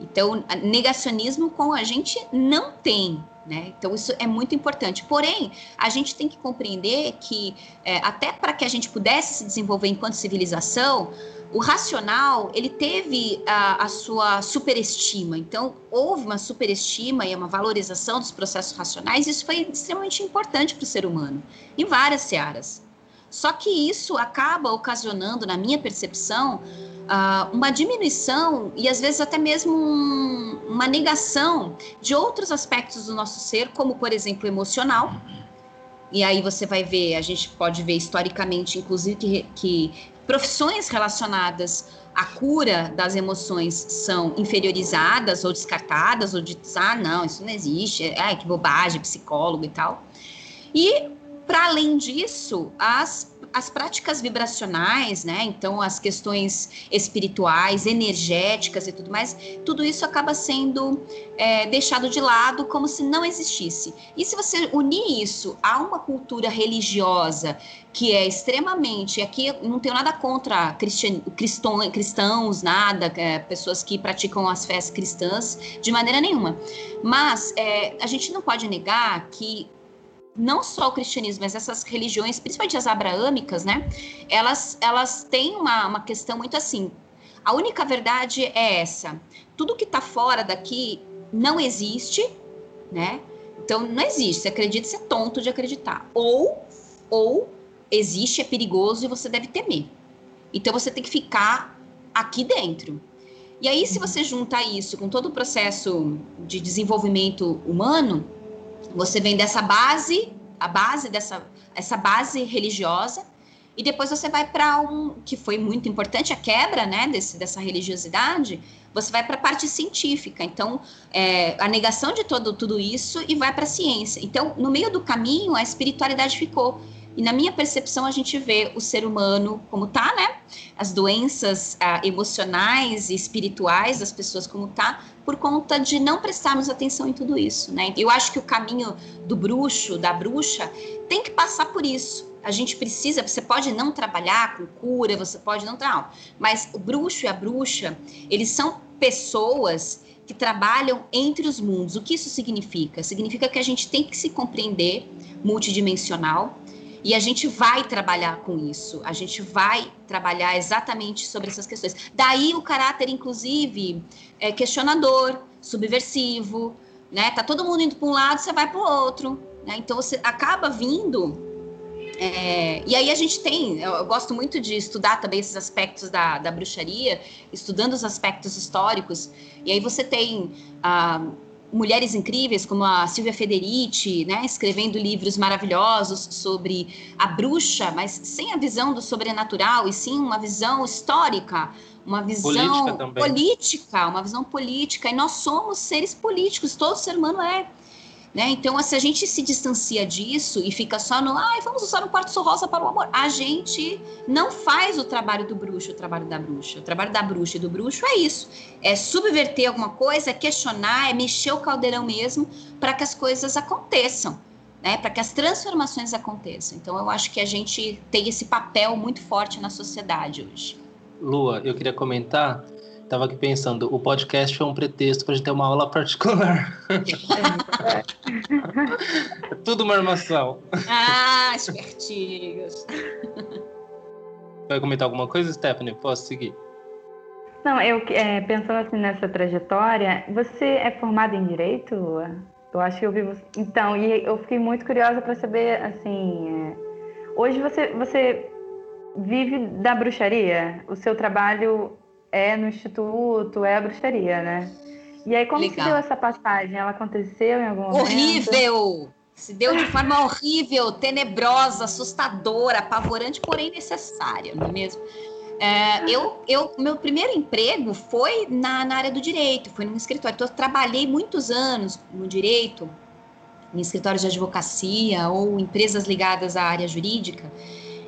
Então, negacionismo com a gente não tem, né? Então, isso é muito importante. Porém, a gente tem que compreender que, é, até para que a gente pudesse se desenvolver enquanto civilização, o racional ele teve a, a, sua superestima. Então, houve uma superestima e uma valorização dos processos racionais. Isso foi extremamente importante para o ser humano, em várias searas. Só que isso acaba ocasionando, na minha percepção, uh, uma diminuição e às vezes até mesmo um, uma negação de outros aspectos do nosso ser, como por exemplo emocional. E aí você vai ver, a gente pode ver historicamente, inclusive, que, que profissões relacionadas à cura das emoções são inferiorizadas ou descartadas, ou de ah, não, isso não existe, é que bobagem, psicólogo e tal. E, para além disso, as as práticas vibracionais, né? Então, as questões espirituais, energéticas e tudo mais, tudo isso acaba sendo é, deixado de lado como se não existisse. E se você unir isso a uma cultura religiosa que é extremamente. Aqui não tenho nada contra cristão, cristãos, nada, é, pessoas que praticam as festas cristãs, de maneira nenhuma. Mas é, a gente não pode negar que não só o cristianismo, mas essas religiões, principalmente as abraâmicas, né? Elas, elas têm uma, uma questão muito assim. A única verdade é essa. Tudo que está fora daqui não existe, né? Então não existe. Você acredita, você é tonto de acreditar. Ou, ou existe, é perigoso e você deve temer. Então você tem que ficar aqui dentro. E aí, se você junta isso com todo o processo de desenvolvimento humano, você vem dessa base, a base dessa essa base religiosa, e depois você vai para um que foi muito importante a quebra, né, desse, dessa religiosidade. Você vai para a parte científica, então é, a negação de todo tudo isso e vai para a ciência. Então, no meio do caminho, a espiritualidade ficou. E na minha percepção, a gente vê o ser humano como tá, né? As doenças ah, emocionais e espirituais das pessoas como tá, por conta de não prestarmos atenção em tudo isso, né? Eu acho que o caminho do bruxo, da bruxa, tem que passar por isso. A gente precisa, você pode não trabalhar com cura, você pode não, não mas o bruxo e a bruxa, eles são pessoas que trabalham entre os mundos. O que isso significa? Significa que a gente tem que se compreender multidimensional, e a gente vai trabalhar com isso, a gente vai trabalhar exatamente sobre essas questões. Daí o caráter, inclusive, é questionador, subversivo, né? Tá todo mundo indo para um lado, você vai para o outro, né? Então você acaba vindo. É, e aí a gente tem, eu, gosto muito de estudar também esses aspectos da, da bruxaria, estudando os aspectos históricos. E aí você tem ah, mulheres incríveis como a Silvia Federici, né, escrevendo livros maravilhosos sobre a bruxa, mas sem a visão do sobrenatural e sim uma visão histórica, uma visão política, política uma visão política. E nós somos seres políticos, todo ser humano é. Né? Então, se a gente se distancia disso e fica só no, ai, vamos usar um quartzo rosa para o amor, a gente não faz o trabalho do bruxo, o trabalho da bruxa. O trabalho da bruxa e do bruxo é isso: é subverter alguma coisa, é questionar, é mexer o caldeirão mesmo para que as coisas aconteçam. Né, para que as transformações aconteçam. Então, eu acho que a gente tem esse papel muito forte na sociedade hoje. Lua, eu queria comentar Tava aqui pensando, o podcast foi um pretexto para a gente ter uma aula particular. É, é. Tudo uma armação. Ah, espertinhos. Vai comentar alguma coisa, Stephanie? Posso seguir? Não, eu é, pensando assim nessa trajetória, você é formada em direito? Eu acho que eu vi você. Então, e eu fiquei muito curiosa para saber, assim, é... hoje você você vive da bruxaria? O seu trabalho é no instituto, é a bruxaria, né? E aí, como Legal. se deu essa passagem? Ela aconteceu em algum momento? Horrível! Se deu de forma horrível, tenebrosa, assustadora, apavorante, porém necessária, não é mesmo? É, eu, eu, meu primeiro emprego foi na, na área do direito, foi num escritório. Então, eu trabalhei muitos anos no direito, em escritórios de advocacia ou empresas ligadas à área jurídica.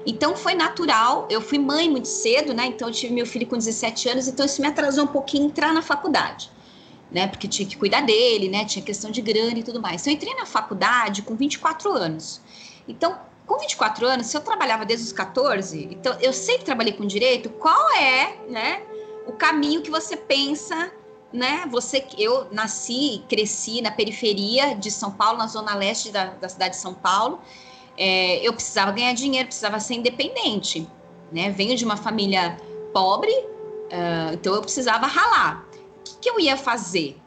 Então foi natural. Eu fui mãe muito cedo, né? Então eu tive meu filho com 17 anos, então isso me atrasou um pouquinho entrar na faculdade, né? Porque tinha que cuidar dele, né? Tinha questão de grana e tudo mais. Então eu entrei na faculdade com 24 anos. Então, com 24 anos, se eu trabalhava desde os 14, então eu sempre trabalhei com direito, qual é, né, o caminho que você pensa né? Você, eu nasci, cresci na periferia de São Paulo, na zona leste da, da cidade de São Paulo é, eu precisava ganhar dinheiro, precisava ser independente, né? Venho de uma família pobre, uh, então eu precisava ralar. O que, que eu ia fazer?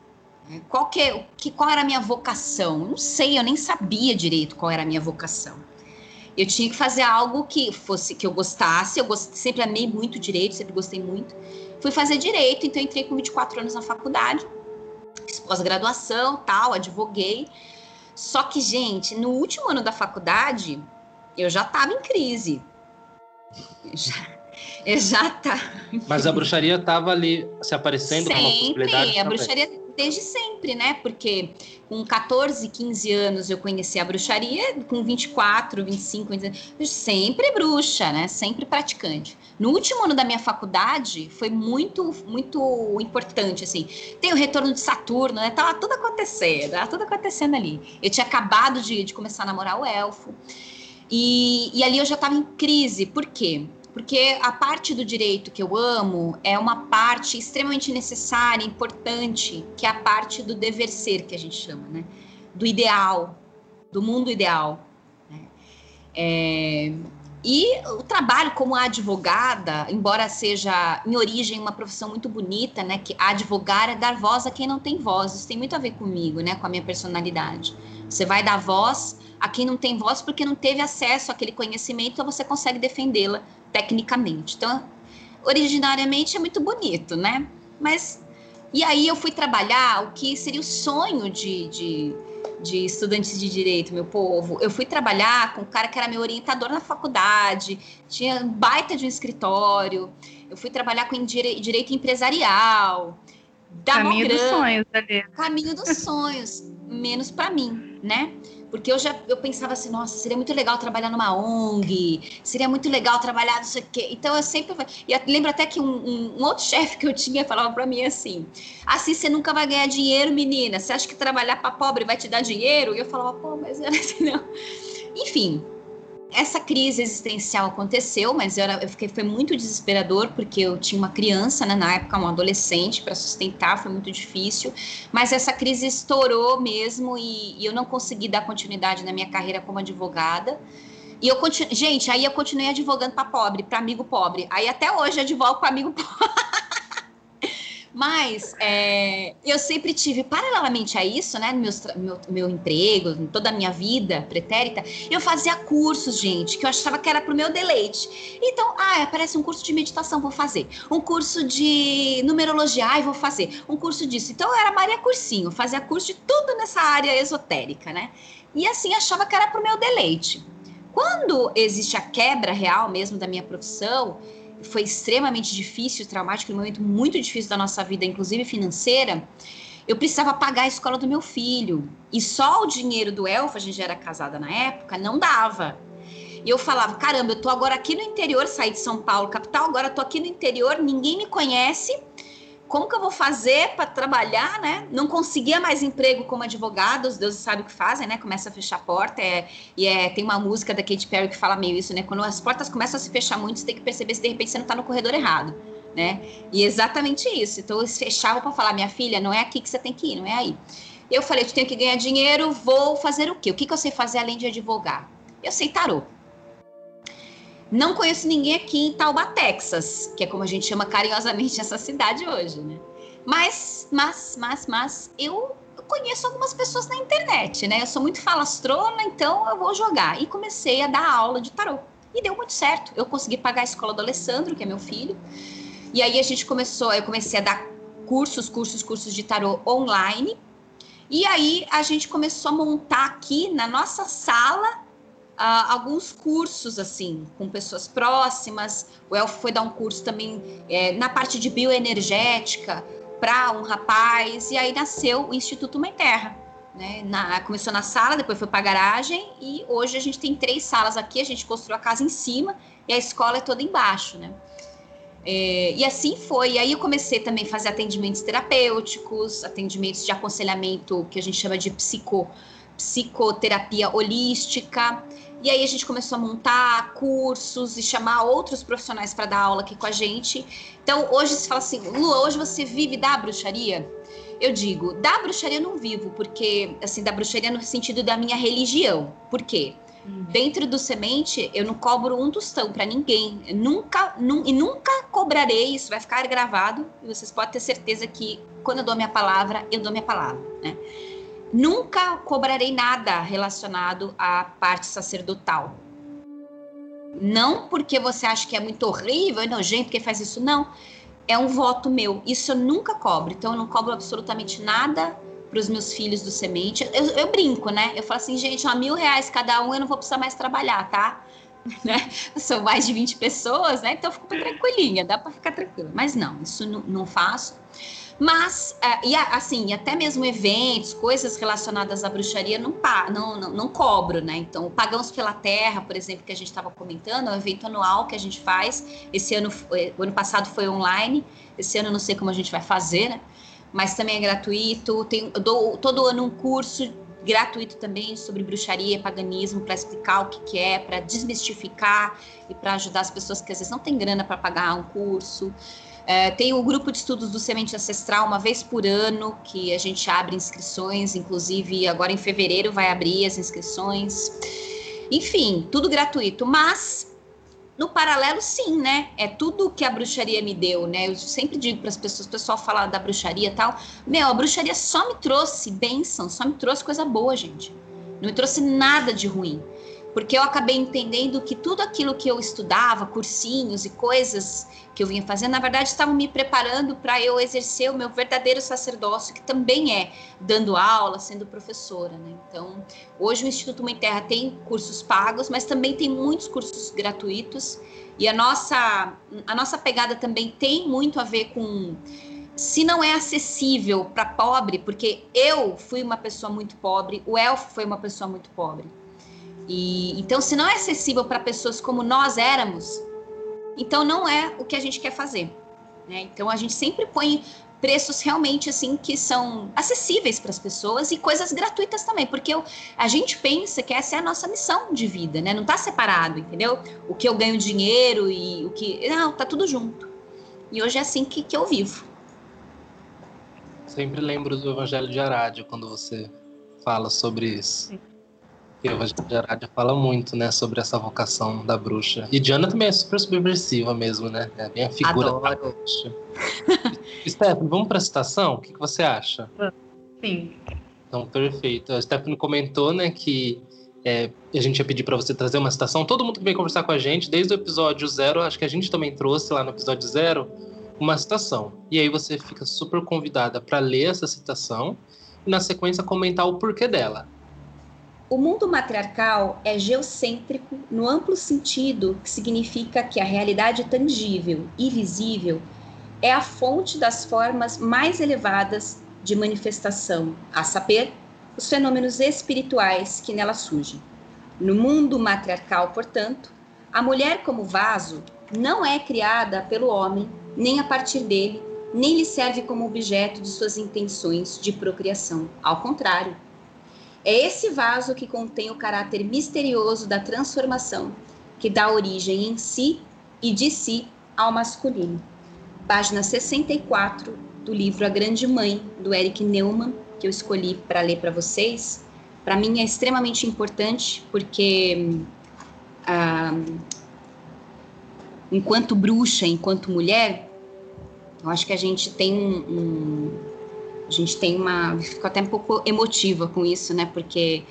Qual, que, que, qual era a minha vocação? Não sei, eu nem sabia direito qual era a minha vocação. Eu tinha que fazer algo que fosse que eu gostasse. Eu gost, sempre amei muito direito, sempre gostei muito. Fui fazer direito, então entrei com 24 anos na faculdade, pós-graduação, tal, advoguei. Só que, gente, no último ano da faculdade, eu já estava em crise. Eu já, eu já tá. Mas a bruxaria estava ali se aparecendo sempre, como possibilidade. A bruxaria desde sempre, né? Porque com 14, 15 anos eu conheci a bruxaria, com 24, 25, 26, sempre bruxa, né? Sempre praticante. No último ano da minha faculdade foi muito, muito importante, assim. Tem o retorno de Saturno, né? Tava tudo acontecendo, tava tudo acontecendo ali. Eu tinha acabado de, de começar a namorar o elfo. E, e ali eu já estava em crise. Por quê? Porque a parte do direito que eu amo é uma parte extremamente necessária, importante, que é a parte do dever ser, que a gente chama, né? Do ideal, do mundo ideal. Né? É, E o trabalho como advogada, embora seja em origem uma profissão muito bonita, né, que advogar é dar voz a quem não tem voz. Isso tem muito a ver comigo, né, com a minha personalidade. Você vai dar voz a quem não tem voz porque não teve acesso àquele conhecimento, então você consegue defendê-la tecnicamente. Então, originariamente é muito bonito, né? Mas e aí eu fui trabalhar o que seria o sonho de, de de estudantes de direito, meu povo. Eu fui trabalhar com um cara que era meu orientador na faculdade, tinha baita de um escritório. Eu fui trabalhar com direito empresarial. Caminho dos sonhos, ali. Caminho dos sonhos, menos para mim, né? Porque eu já eu pensava assim, nossa, seria muito legal trabalhar numa ONG, seria muito legal trabalhar não sei o quê. Então eu sempre. E eu lembro até que um, um, um outro chefe que eu tinha falava para mim assim: assim você nunca vai ganhar dinheiro, menina. Você acha que trabalhar para pobre vai te dar dinheiro? E eu falava, pô, mas eu não. Enfim, essa crise existencial aconteceu, mas eu, era, eu fiquei, foi muito desesperador, porque eu tinha uma criança, né, na época, um adolescente para sustentar, foi muito difícil. Mas essa crise estourou mesmo e, e eu não consegui dar continuidade na minha carreira como advogada. E eu gente, aí eu continuei advogando para pobre, para amigo pobre. Aí até hoje eu advogo para amigo pobre. Mas é, eu sempre tive, paralelamente a isso, né, meu, meu, emprego, em toda a minha vida pretérita, eu fazia cursos, gente, que eu achava que era pro meu deleite. Então, ah, aparece um curso de meditação, vou fazer. Um curso de numerologia, ai, vou fazer. Um curso disso. Então, eu era Maria Cursinho, fazia curso de tudo nessa área esotérica, né? E assim, achava que era pro meu deleite. Quando existe a quebra real mesmo da minha profissão, foi extremamente difícil, traumático, um momento muito difícil da nossa vida, inclusive financeira, eu precisava pagar a escola do meu filho. E só o dinheiro do Elfa, a gente já era casada na época, não dava. E eu falava, caramba, eu tô agora aqui no interior, saí de São Paulo, capital, agora tô aqui no interior, ninguém me conhece como que eu vou fazer para trabalhar, né? Não conseguia mais emprego como advogado, os deuses sabem o que fazem, né? Começa a fechar a porta, é, e é, tem uma música da Katy Perry que fala meio isso, né? Quando as portas começam a se fechar muito, você tem que perceber se de repente você não está no corredor errado, né? E exatamente isso. Então eles fechavam para falar, minha filha, não é aqui que você tem que ir, não é aí. Eu falei, eu tenho que ganhar dinheiro, vou fazer o quê? O que, que eu sei fazer além de advogar? Eu sei tarô. Não conheço ninguém aqui em Tauba, Texas, que é como a gente chama carinhosamente essa cidade hoje, né? Mas, mas, mas, mas, eu conheço algumas pessoas na internet, né? Eu sou muito falastrona, então eu vou jogar. E comecei a dar aula de tarô. E deu muito certo. Eu consegui pagar a escola do Alessandro, que é meu filho. E aí a gente começou, eu comecei a dar cursos, cursos, cursos de tarô online. E aí a gente começou a montar aqui na nossa sala uh, alguns cursos assim com pessoas próximas. O Elfo foi dar um curso também é, na parte de bioenergética para um rapaz e aí nasceu o Instituto Mãe Terra. Né? Na, começou na sala, depois foi para a garagem e hoje a gente tem três salas aqui. A gente construiu a casa em cima e a escola é toda embaixo, né? É, e assim foi. E aí eu comecei também a fazer atendimentos terapêuticos, atendimentos de aconselhamento que a gente chama de psico, psicoterapia holística. E aí a gente começou a montar cursos e chamar outros profissionais para dar aula aqui com a gente. Então hoje se fala assim, Lua, hoje você vive da bruxaria? Eu digo, da bruxaria eu não vivo, porque assim, da bruxaria no sentido da minha religião. Por quê? Hum. Dentro do semente, eu não cobro um tostão para ninguém. Eu nunca, num, e nunca cobrarei, isso vai ficar gravado, e vocês podem ter certeza que quando eu dou minha palavra, eu dou minha palavra, né? Nunca cobrarei nada relacionado à parte sacerdotal. Não porque você acha que é muito horrível e nojento que faz isso, não. É um voto meu. Isso eu nunca cobro. Então eu não cobro absolutamente nada para os meus filhos do semente. Eu, eu, brinco, né? Eu falo assim, gente, ó, mil reais cada um, eu não vou precisar mais trabalhar, tá? Né? São mais de 20 pessoas, né? Então eu fico tranquilinha, dá para ficar tranquila. Mas não, isso não faço. Mas, uh, e assim, até mesmo eventos, coisas relacionadas à bruxaria, não, não, não, não cobro, né? Então, o Pagãos pela Terra, por exemplo, que a gente estava comentando, é um evento anual que a gente faz. Esse ano, o ano passado foi online, esse ano não sei como a gente vai fazer, né? Mas também é gratuito. Tem, eu dou todo ano um curso gratuito também sobre bruxaria e paganismo para explicar o que, que é, para desmistificar e para ajudar as pessoas que às vezes não têm grana para pagar um curso. É, tem o grupo de estudos do Semente Ancestral uma vez por ano, que a gente abre inscrições, inclusive agora em fevereiro vai abrir as inscrições. Enfim, tudo gratuito, mas no paralelo, sim, né? É tudo que a bruxaria me deu, né? Eu sempre digo para as pessoas, o pessoal fala da bruxaria e tal. Meu, a bruxaria só me trouxe bênção, só me trouxe coisa boa, gente. Não me trouxe nada de ruim. Porque eu acabei entendendo que tudo aquilo que eu estudava, cursinhos e coisas que eu vinha fazendo, na verdade, estavam me preparando para eu exercer o meu verdadeiro sacerdócio, que também é dando aula, sendo professora. Né? Então, hoje o Instituto Mãe Terra tem cursos pagos, mas também tem muitos cursos gratuitos. E a nossa, a nossa pegada também tem muito a ver com se não é acessível para pobre, porque eu fui uma pessoa muito pobre, o Elfo foi uma pessoa muito pobre. E então, se não é acessível para pessoas como nós éramos, então não é o que a gente quer fazer. Né? Então a gente sempre põe preços realmente assim que são acessíveis para as pessoas e coisas gratuitas também, porque eu, a gente pensa que essa é a nossa missão de vida, né? Não está separado, entendeu? O que eu ganho dinheiro e o que não tá tudo junto. E hoje é assim que, que eu vivo. Sempre lembro do Evangelho de Arádia quando você fala sobre isso. Sim. E o Gerardia fala muito, né, sobre essa vocação da bruxa. E Diana também é super subversiva mesmo, né? É bem a figura Adoro. da bruxa. Stephanie, vamos para a citação? O que, que você acha? Sim. Então, perfeito. A Stephanie comentou, né, que é, a gente ia pedir para você trazer uma citação. Todo mundo que vem conversar com a gente, desde o episódio zero, acho que a gente também trouxe lá no episódio zero, uma citação. E aí você fica super convidada para ler essa citação e, na sequência, comentar o porquê dela. O mundo matriarcal é geocêntrico no amplo sentido que significa que a realidade tangível e visível é a fonte das formas mais elevadas de manifestação, a saber, os fenômenos espirituais que nela surgem. No mundo matriarcal, portanto, a mulher como vaso não é criada pelo homem, nem a partir dele, nem lhe serve como objeto de suas intenções de procriação. Ao contrário, é esse vaso que contém o caráter misterioso da transformação, que dá origem em si e de si ao masculino. Página 64 do livro A Grande Mãe, do Eric Neumann, que eu escolhi para ler para vocês. Para mim é extremamente importante, porque ah, enquanto bruxa, enquanto mulher, eu acho que a gente tem um, um a gente tem uma. Fico até um pouco emotiva com isso, né? Porque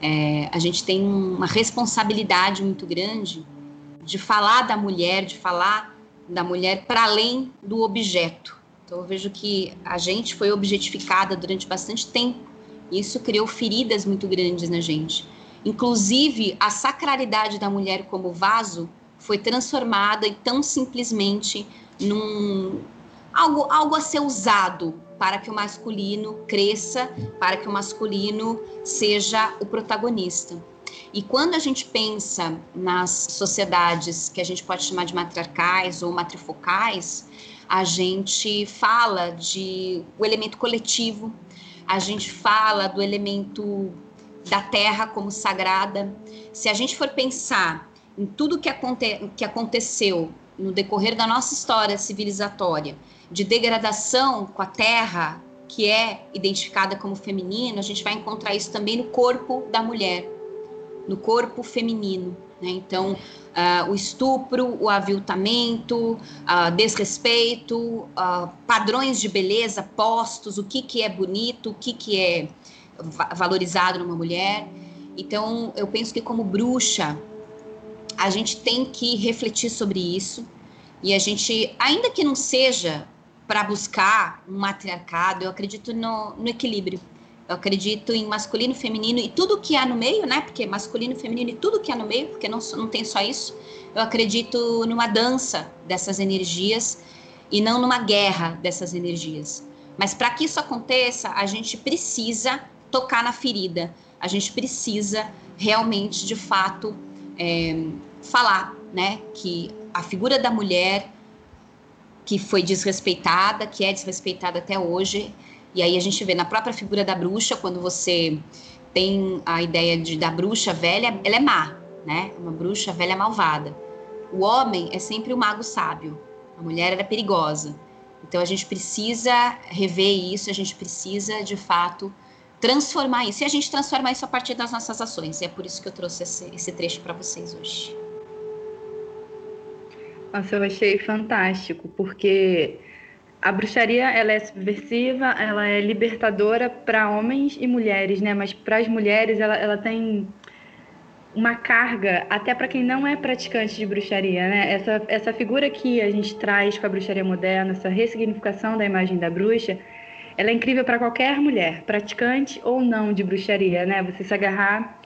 é, a gente tem uma responsabilidade muito grande de falar da mulher, de falar da mulher para além do objeto. Então, eu vejo que a gente foi objetificada durante bastante tempo. E isso criou feridas muito grandes na gente. Inclusive, a sacralidade da mulher como vaso foi transformada e tão simplesmente num algo, algo a ser usado para que o masculino cresça, para que o masculino seja o protagonista. E quando a gente pensa nas sociedades que a gente pode chamar de matriarcais ou matrifocais, a gente fala de o elemento coletivo, a gente fala do elemento da terra como sagrada. Se a gente for pensar em tudo que, aconte que aconteceu no decorrer da nossa história civilizatória, de degradação com a terra, que é identificada como feminino, a gente vai encontrar isso também no corpo da mulher, no corpo feminino. Né? Então, uh, o estupro, o aviltamento, uh, desrespeito, uh, padrões de beleza postos, o que, que é bonito, o que, que é valorizado numa mulher. Então, eu penso que como bruxa, a gente tem que refletir sobre isso e a gente, ainda que não seja para buscar um matriarcado, eu acredito no, no, equilíbrio. Eu acredito em masculino, feminino e tudo que há no meio, né? Porque masculino, feminino e tudo que há no meio, porque não, não tem só isso. Eu acredito numa dança dessas energias e não numa guerra dessas energias. Mas para que isso aconteça, a gente precisa tocar na ferida. A gente precisa realmente, de fato, é, falar, né? Que a figura da mulher que foi desrespeitada, que é desrespeitada até hoje. E aí a gente vê na própria figura da bruxa, quando você tem a ideia de, da bruxa velha, ela é má, né? Uma bruxa velha malvada. O homem é sempre o mago sábio. A mulher era perigosa. Então a gente precisa rever isso, a gente precisa de fato transformar isso. E a gente transforma isso a partir das nossas ações. E é por isso que eu trouxe esse, esse trecho para vocês hoje. Nossa, eu achei fantástico, porque a bruxaria ela é subversiva, ela é libertadora para homens e mulheres, né? Mas para as mulheres ela, ela tem uma carga até para quem não é praticante de bruxaria, né? Essa, essa figura que a gente traz com a bruxaria moderna, essa ressignificação da imagem da bruxa, ela é incrível para qualquer mulher, praticante ou não de bruxaria, né? Você se agarrar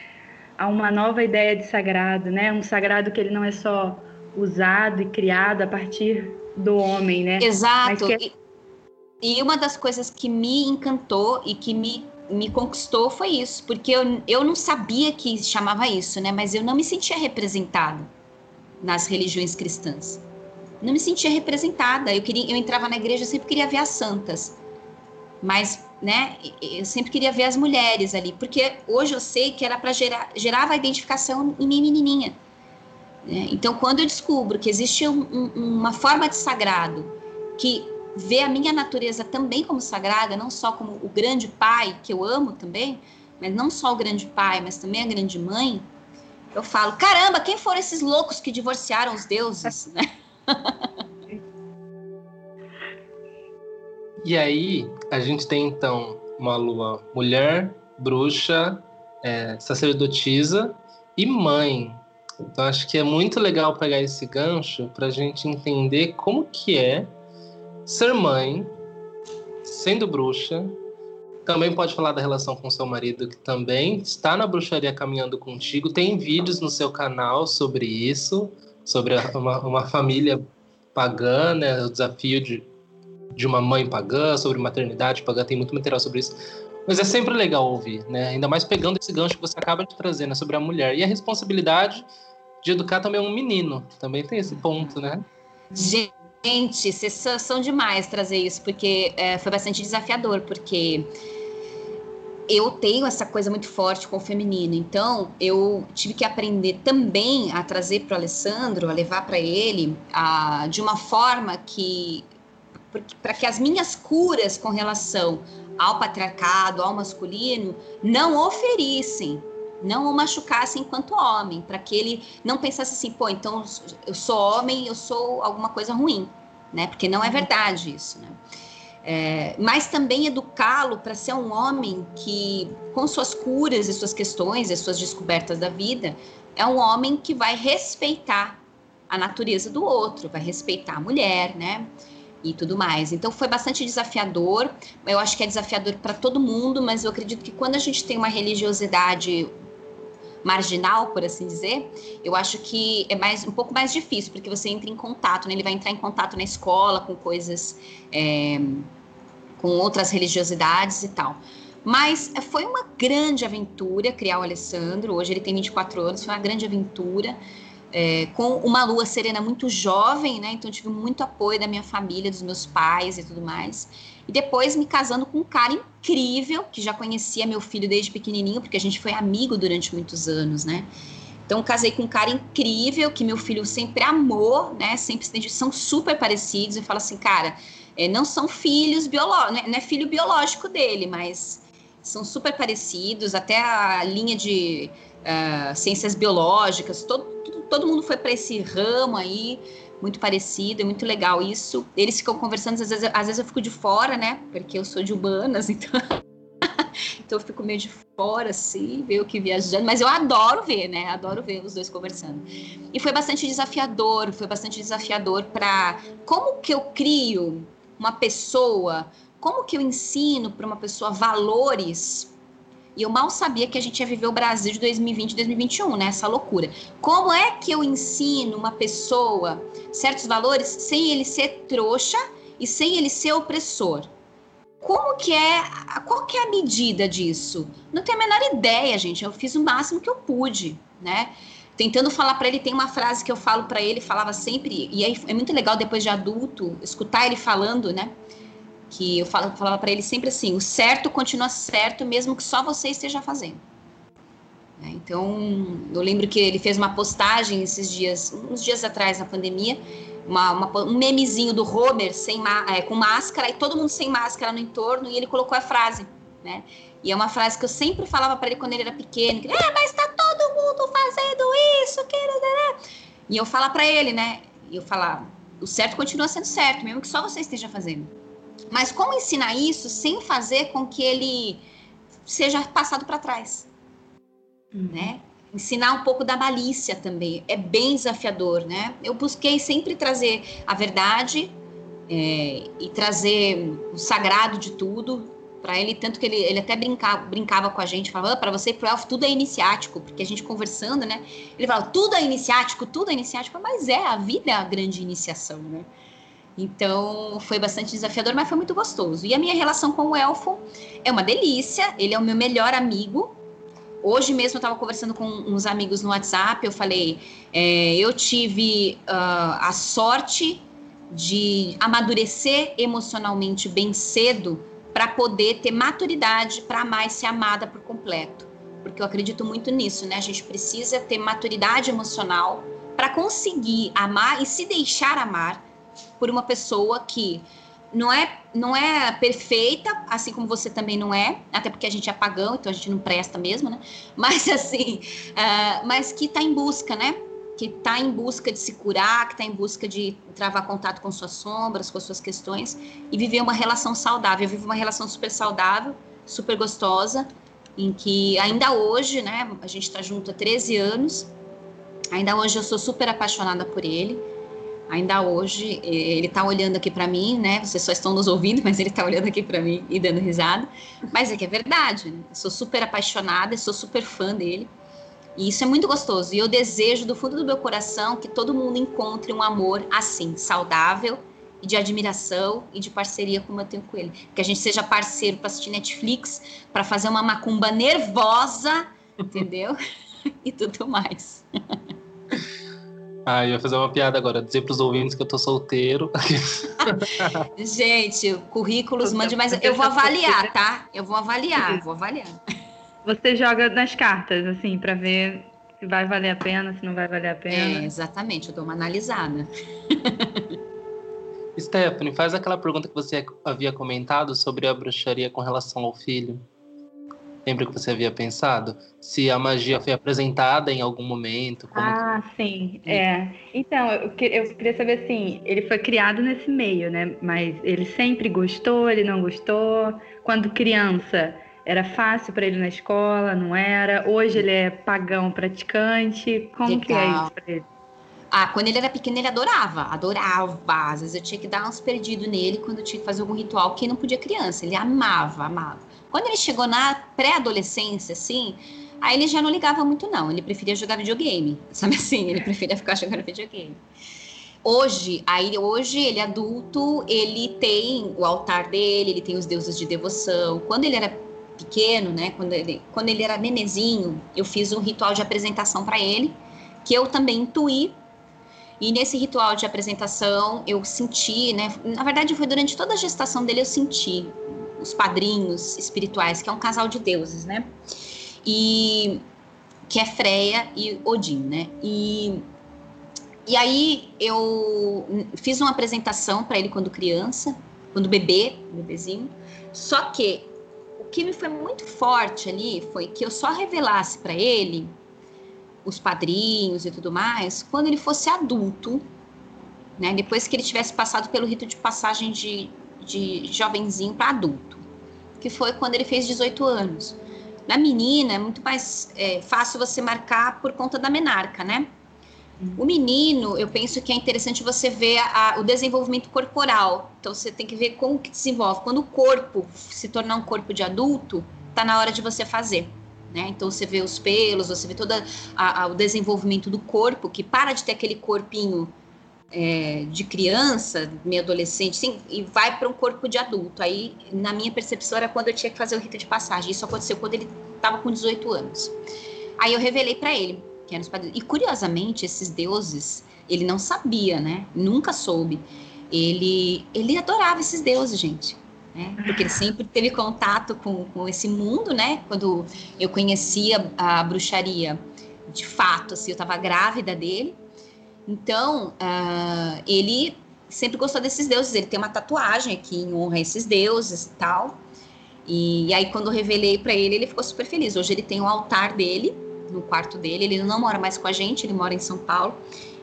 a uma nova ideia de sagrado, né? Um sagrado que ele não é só usado e criado a partir do homem, né? Exato. Que... É e uma das coisas que me encantou e que me me conquistou foi isso, porque eu, eu não sabia que chamava isso, né? Mas eu não me sentia representada nas religiões cristãs. Não me sentia representada. Eu queria, eu entrava na igreja, eu sempre queria ver as santas, mas, né? Eu sempre queria ver as mulheres ali, porque hoje eu sei que era para gerar gerava a identificação em mim, menininha. Né? Então, quando eu descubro que existe um, um, uma forma de sagrado que ver a minha natureza também como sagrada, não só como o grande pai, que eu amo também, mas não só o grande pai, mas também a grande mãe, eu falo, caramba, quem foram esses loucos que divorciaram os deuses, né? E aí, a gente tem então uma lua mulher, bruxa, é, sacerdotisa e mãe. Então, acho que é muito legal pegar esse gancho para a gente entender como que é ser mãe, sendo bruxa, também pode falar da relação com seu marido, que também está na bruxaria caminhando contigo. Tem vídeos no seu canal sobre isso, sobre uma, uma família pagã, né? o desafio de, de uma mãe pagã, sobre maternidade pagã, tem muito material sobre isso. Mas é sempre legal ouvir, né? ainda mais pegando esse gancho que você acaba de trazer né? sobre a mulher. E a responsabilidade de educar também um menino, também tem esse ponto, né? Gente, vocês são demais trazer isso, porque é, foi bastante desafiador, porque eu tenho essa coisa muito forte com o feminino, então eu tive que aprender também a trazer para o Alessandro, a levar para ele, a, de uma forma que para que as minhas curas com relação ao patriarcado, ao masculino, não oferissem não o machucasse enquanto homem, para que ele não pensasse assim, pô, então eu sou homem, eu sou alguma coisa ruim, né? Porque não é uhum. verdade isso, né? É, mas também educá-lo para ser um homem que, com suas curas e suas questões e suas descobertas da vida, é um homem que vai respeitar a natureza do outro, vai respeitar a mulher, né? E tudo mais. Então foi bastante desafiador. Eu acho que é desafiador para todo mundo, mas eu acredito que quando a gente tem uma religiosidade marginal, por assim dizer, eu acho que é mais um pouco mais difícil, porque você entra em contato, né? Ele vai entrar em contato na escola com coisas, é, com outras religiosidades e tal. Mas foi uma grande aventura criar o Alessandro. Hoje ele tem 24 anos, foi uma grande aventura. É, com uma lua serena muito jovem, né? Então tive muito apoio da minha família, dos meus pais e tudo mais. E depois me casando com um cara incrível, que já conhecia meu filho desde pequenininho, porque a gente foi amigo durante muitos anos, né? Então casei com um cara incrível, que meu filho sempre amou, né? Sempre são super parecidos. Eu falo assim, cara, é, não são filhos biológicos, não, é, não é filho biológico dele, mas são super parecidos, até a linha de uh, ciências biológicas, todo, todo mundo foi para esse ramo aí muito parecido, é muito legal isso. Eles ficam conversando, às vezes, às vezes eu fico de fora, né? Porque eu sou de humanas, então. então eu fico meio de fora, assim, ver o que viajando, mas eu adoro ver, né? Adoro ver os dois conversando. E foi bastante desafiador, foi bastante desafiador para como que eu crio uma pessoa, como que eu ensino para uma pessoa valores e eu mal sabia que a gente ia viver o Brasil de 2020 e 2021, né? Essa loucura. Como é que eu ensino uma pessoa certos valores sem ele ser trouxa e sem ele ser opressor? Como que é, qual que é a medida disso? Não tenho a menor ideia, gente. Eu fiz o máximo que eu pude, né? Tentando falar para ele, tem uma frase que eu falo para ele, falava sempre, e aí é muito legal depois de adulto escutar ele falando, né? Que eu falava, falava para ele sempre assim: o certo continua certo, mesmo que só você esteja fazendo. É, então, eu lembro que ele fez uma postagem esses dias, uns dias atrás na pandemia, uma, uma, um memezinho do Homer sem é, com máscara e todo mundo sem máscara no entorno e ele colocou a frase, né? E é uma frase que eu sempre falava para ele quando ele era pequeno, que, é, mas tá todo mundo fazendo isso, que... E eu falo para ele, né? E eu falar, o certo continua sendo certo, mesmo que só você esteja fazendo. Mas como ensinar isso sem fazer com que ele seja passado para trás, uhum. né? Ensinar um pouco da malícia também é bem desafiador, né? Eu busquei sempre trazer a verdade é, e trazer o sagrado de tudo para ele, tanto que ele, ele até brincava, brincava com a gente, falava, ah, para você pro elfo tudo é iniciático, porque a gente conversando, né? Ele falava, tudo é iniciático, tudo é iniciático, mas é, a vida é a grande iniciação, né? Então foi bastante desafiador, mas foi muito gostoso. E a minha relação com o elfo é uma delícia. Ele é o meu melhor amigo. Hoje mesmo eu estava conversando com uns amigos no WhatsApp. Eu falei, é, eu tive uh, a sorte de amadurecer emocionalmente bem cedo para poder ter maturidade para amar e ser amada por completo. Porque eu acredito muito nisso, né? A gente precisa ter maturidade emocional para conseguir amar e se deixar amar por uma pessoa que não é não é perfeita, assim como você também não é, até porque a gente é pagão, então a gente não presta mesmo, né? Mas assim, uh, mas que está em busca, né? Que está em busca de se curar, que está em busca de travar contato com suas sombras, com suas questões e viver uma relação saudável. Eu vivo uma relação super saudável, super gostosa, em que ainda hoje, né? A gente está junto há 13 anos. Ainda hoje eu sou super apaixonada por ele ainda hoje ele está olhando aqui para mim, né? Vocês só estão nos ouvindo, mas ele está olhando aqui para mim e dando risada. Mas é que é verdade, né? Eu sou super apaixonada, sou super fã dele. E isso é muito gostoso. E eu desejo do fundo do meu coração que todo mundo encontre um amor assim, saudável e de admiração e de parceria como eu tenho com ele. Que a gente seja parceiro para assistir Netflix, para fazer uma macumba nervosa, entendeu? e tudo mais. Ah, eu ia fazer uma piada agora, dizer para os ouvintes que eu tô solteiro. Gente, currículos, mande mais. Eu vou avaliar, tá? Eu vou avaliar, vou avaliar. Você joga nas cartas, assim, para ver se vai valer a pena, se não vai valer a pena. É, exatamente, eu dou uma analisada. Stephanie, faz aquela pergunta que você havia comentado sobre a bruxaria com relação ao filho. Lembra que você havia pensado? Se a magia foi apresentada em algum momento? ah, que... sim. É. Então, eu, eu queria saber assim, ele foi criado nesse meio, né? Mas ele sempre gostou, ele não gostou? Quando criança, era fácil para ele na escola, não era? Hoje ele é pagão praticante. Como Legal. que é isso para ele? Ah, quando ele era pequeno, ele adorava, adorava. Às vezes eu tinha que dar uns perdidos nele quando eu tinha que fazer algum ritual que não podia criança. Ele amava, amava. Quando ele chegou na pré-adolescência, assim, aí ele já não ligava muito, não. Ele preferia jogar videogame, sabe assim? Ele preferia ficar jogando videogame. Hoje, aí hoje ele é adulto, ele tem o altar dele, ele tem os deuses de devoção. Quando ele era pequeno, né, quando ele, quando ele era nenezinho, eu fiz um ritual de apresentação para ele, que eu também intuí. E nesse ritual de apresentação, eu senti, né, na verdade foi durante toda a gestação dele eu senti os padrinhos espirituais, que é um casal de deuses, né? E que é Freya e Odin, né? E e aí eu fiz uma apresentação para ele quando criança, quando bebê, bebezinho. Só que o que me foi muito forte ali foi que eu só revelasse para ele os padrinhos e tudo mais quando ele fosse adulto, né? Depois que ele tivesse passado pelo rito de passagem de, de jovenzinho para adulto, que foi quando ele fez 18 anos. Na menina é muito mais é, fácil você marcar por conta da menarca, né? O menino, eu penso que é interessante você ver a, a, o desenvolvimento corporal. Então você tem que ver como que desenvolve. Quando o corpo se tornar um corpo de adulto, tá na hora de você fazer. Né? Então você vê os pelos, você vê todo o desenvolvimento do corpo, que para de ter aquele corpinho é, de criança, meio adolescente, sim, e vai para um corpo de adulto. Aí, na minha percepção, era quando eu tinha que fazer o rito de passagem. Isso aconteceu quando ele estava com 18 anos. Aí eu revelei para ele que eram os padrinhos. E curiosamente, esses deuses, ele não sabia, né? Nunca soube. Ele, ele adorava esses deuses, gente. Né? Porque ele sempre teve contato com, com esse mundo, né? Quando eu conhecia a bruxaria, de fato, assim, eu estava grávida dele então, uh, ele sempre gostou desses deuses. Ele tem uma tatuagem aqui em honra a esses deuses e tal. E, e aí, quando eu revelei para ele, ele ficou super feliz. Hoje ele tem um altar dele no quarto dele. Ele não mora mais com a gente, ele mora em São Paulo.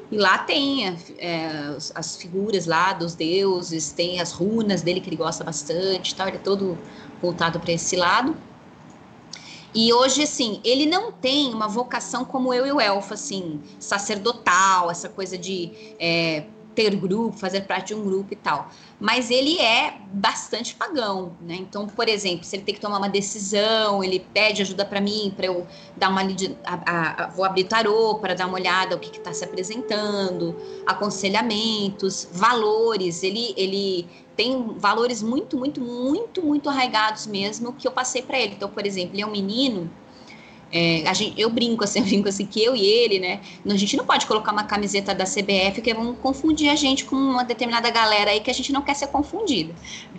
E lá tem é, as figuras lá dos deuses, tem as runas dele que ele gosta bastante, tal. Ele é todo voltado para esse lado. E hoje, assim, ele não tem uma vocação como eu e o Elfo, assim, sacerdotal, essa coisa de é, ter grupo, fazer parte de um grupo e tal. Mas ele é bastante pagão, né? Então, por exemplo, se ele tem que tomar uma decisão, ele pede ajuda para mim, para eu dar uma a, a, vou abrir tarô para dar uma olhada o que está se apresentando, aconselhamentos, valores. Ele ele tem valores muito, muito, muito, muito arraigados mesmo que eu passei para ele. Então, por exemplo, ele é um menino é, gente, eu brinco assim, eu brinco assim, que eu e ele, né? A gente não pode colocar uma camiseta da CBF que vão confundir a gente com uma determinada galera aí que a gente não quer ser confundida,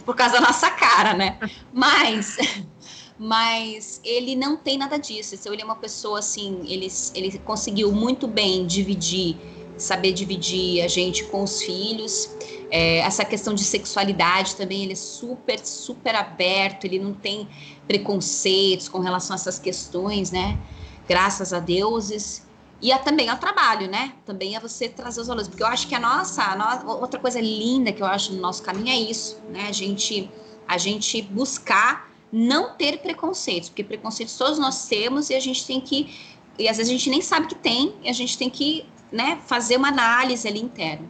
por causa da nossa cara, né? Mas, mas ele não tem nada disso. Então, ele é uma pessoa assim, ele, ele conseguiu muito bem dividir, saber dividir a gente com os filhos. É, essa questão de sexualidade também, ele é super, super aberto, ele não tem preconceitos com relação a essas questões, né? Graças a deuses. E a, também ao trabalho, né? Também é você trazer os valores. Porque eu acho que a nossa, a nossa, outra coisa linda que eu acho no nosso caminho é isso, né? A gente, a gente buscar não ter preconceitos, porque preconceitos todos nós temos e a gente tem que, e às vezes a gente nem sabe que tem, e a gente tem que, né, fazer uma análise ali interna.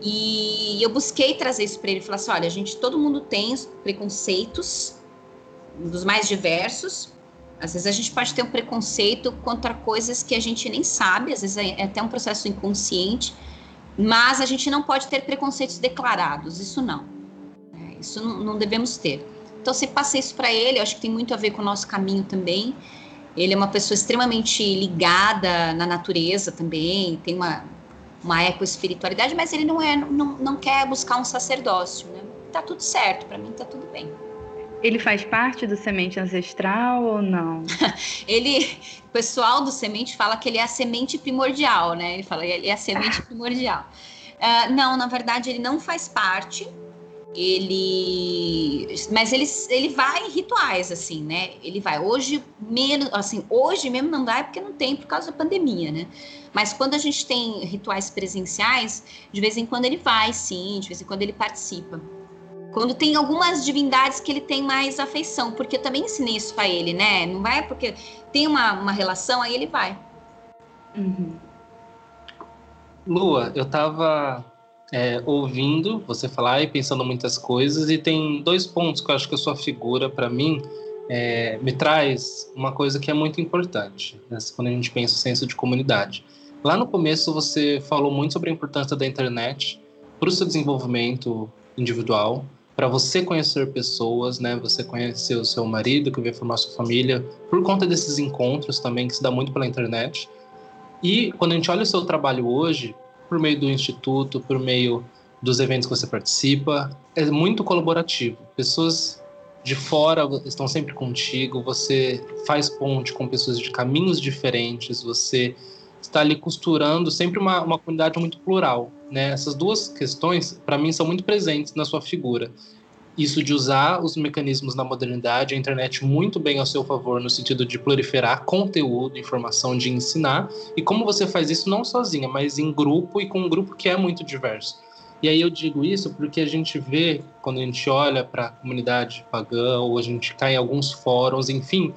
E eu busquei trazer isso para ele, falar assim, olha, a gente, todo mundo tem preconceitos dos mais diversos. Às vezes a gente pode ter um preconceito contra coisas que a gente nem sabe, às vezes é até um processo inconsciente, mas a gente não pode ter preconceitos declarados, isso não. É, isso não, não, devemos ter. Então, se passei isso para ele, eu acho que tem muito a ver com o nosso caminho também. Ele é uma pessoa extremamente ligada na natureza também, tem uma, uma eco-espiritualidade, mas ele não, é, não, não quer buscar um sacerdócio, né? Tá tudo certo, para mim tá tudo bem. Ele faz parte do semente ancestral ou não? ele, o pessoal do semente fala que ele é a semente primordial, né? Ele fala que ele é a semente primordial. Uh, não, na verdade ele não faz parte. Ele, mas ele, ele vai em rituais assim, né? Ele vai hoje menos, assim, hoje mesmo não vai porque não tem por causa da pandemia, né? Mas quando a gente tem rituais presenciais, de vez em quando ele vai, sim, de vez em quando ele participa. Quando tem algumas divindades que ele tem mais afeição, porque eu também ensinei isso para ele, né? Não vai porque tem uma, uma relação, aí ele vai. Uhum. Lua, eu tava é, ouvindo você falar e pensando muitas coisas, e tem dois pontos que eu acho que a sua figura, para mim, é, me traz uma coisa que é muito importante, né, quando a gente pensa o senso de comunidade. Lá no começo, você falou muito sobre a importância da internet para o seu desenvolvimento individual, para você conhecer pessoas, né? Você conhecer o seu marido, que veio formar sua família, por conta desses encontros também que se dá muito pela internet. E quando a gente olha o seu trabalho hoje, por meio do instituto, por meio dos eventos que você participa, é muito colaborativo. Pessoas de fora estão sempre contigo, você faz ponte com pessoas de caminhos diferentes, você está ali costurando sempre uma, uma comunidade muito plural. Né? Essas duas questões, para mim, são muito presentes na sua figura. Isso de usar os mecanismos da modernidade, a internet muito bem ao seu favor, no sentido de proliferar conteúdo, informação, de ensinar, e como você faz isso não sozinha, mas em grupo e com um grupo que é muito diverso. E aí eu digo isso porque a gente vê, quando a gente olha para a comunidade pagã, ou a gente cai em alguns fóruns, enfim,